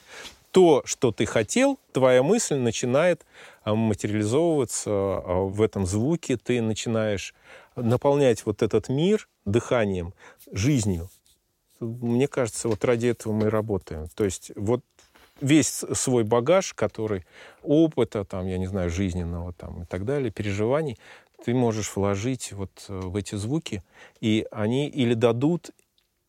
То, что ты хотел, твоя мысль начинает а, материализовываться а, в этом звуке, ты начинаешь наполнять вот этот мир дыханием, жизнью. Мне кажется, вот ради этого мы и работаем. То есть вот весь свой багаж, который опыта, там, я не знаю, жизненного там, и так далее, переживаний, ты можешь вложить вот э, в эти звуки, и они или дадут,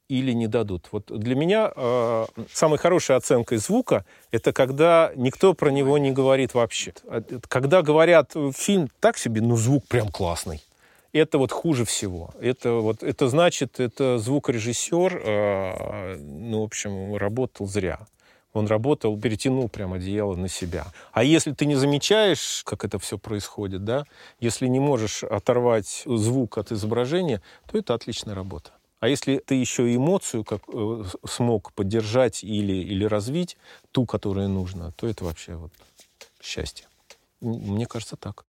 или не дадут. Вот для меня э, самой хорошей оценкой звука это когда никто про него не говорит вообще. А, когда говорят, фильм так себе, но звук прям классный это вот хуже всего. Это, вот, это значит, это звукорежиссер, э, ну, в общем, работал зря. Он работал, перетянул прям одеяло на себя. А если ты не замечаешь, как это все происходит, да, если не можешь оторвать звук от изображения, то это отличная работа. А если ты еще эмоцию как, э, смог поддержать или, или развить, ту, которая нужна, то это вообще вот счастье. Мне кажется, так.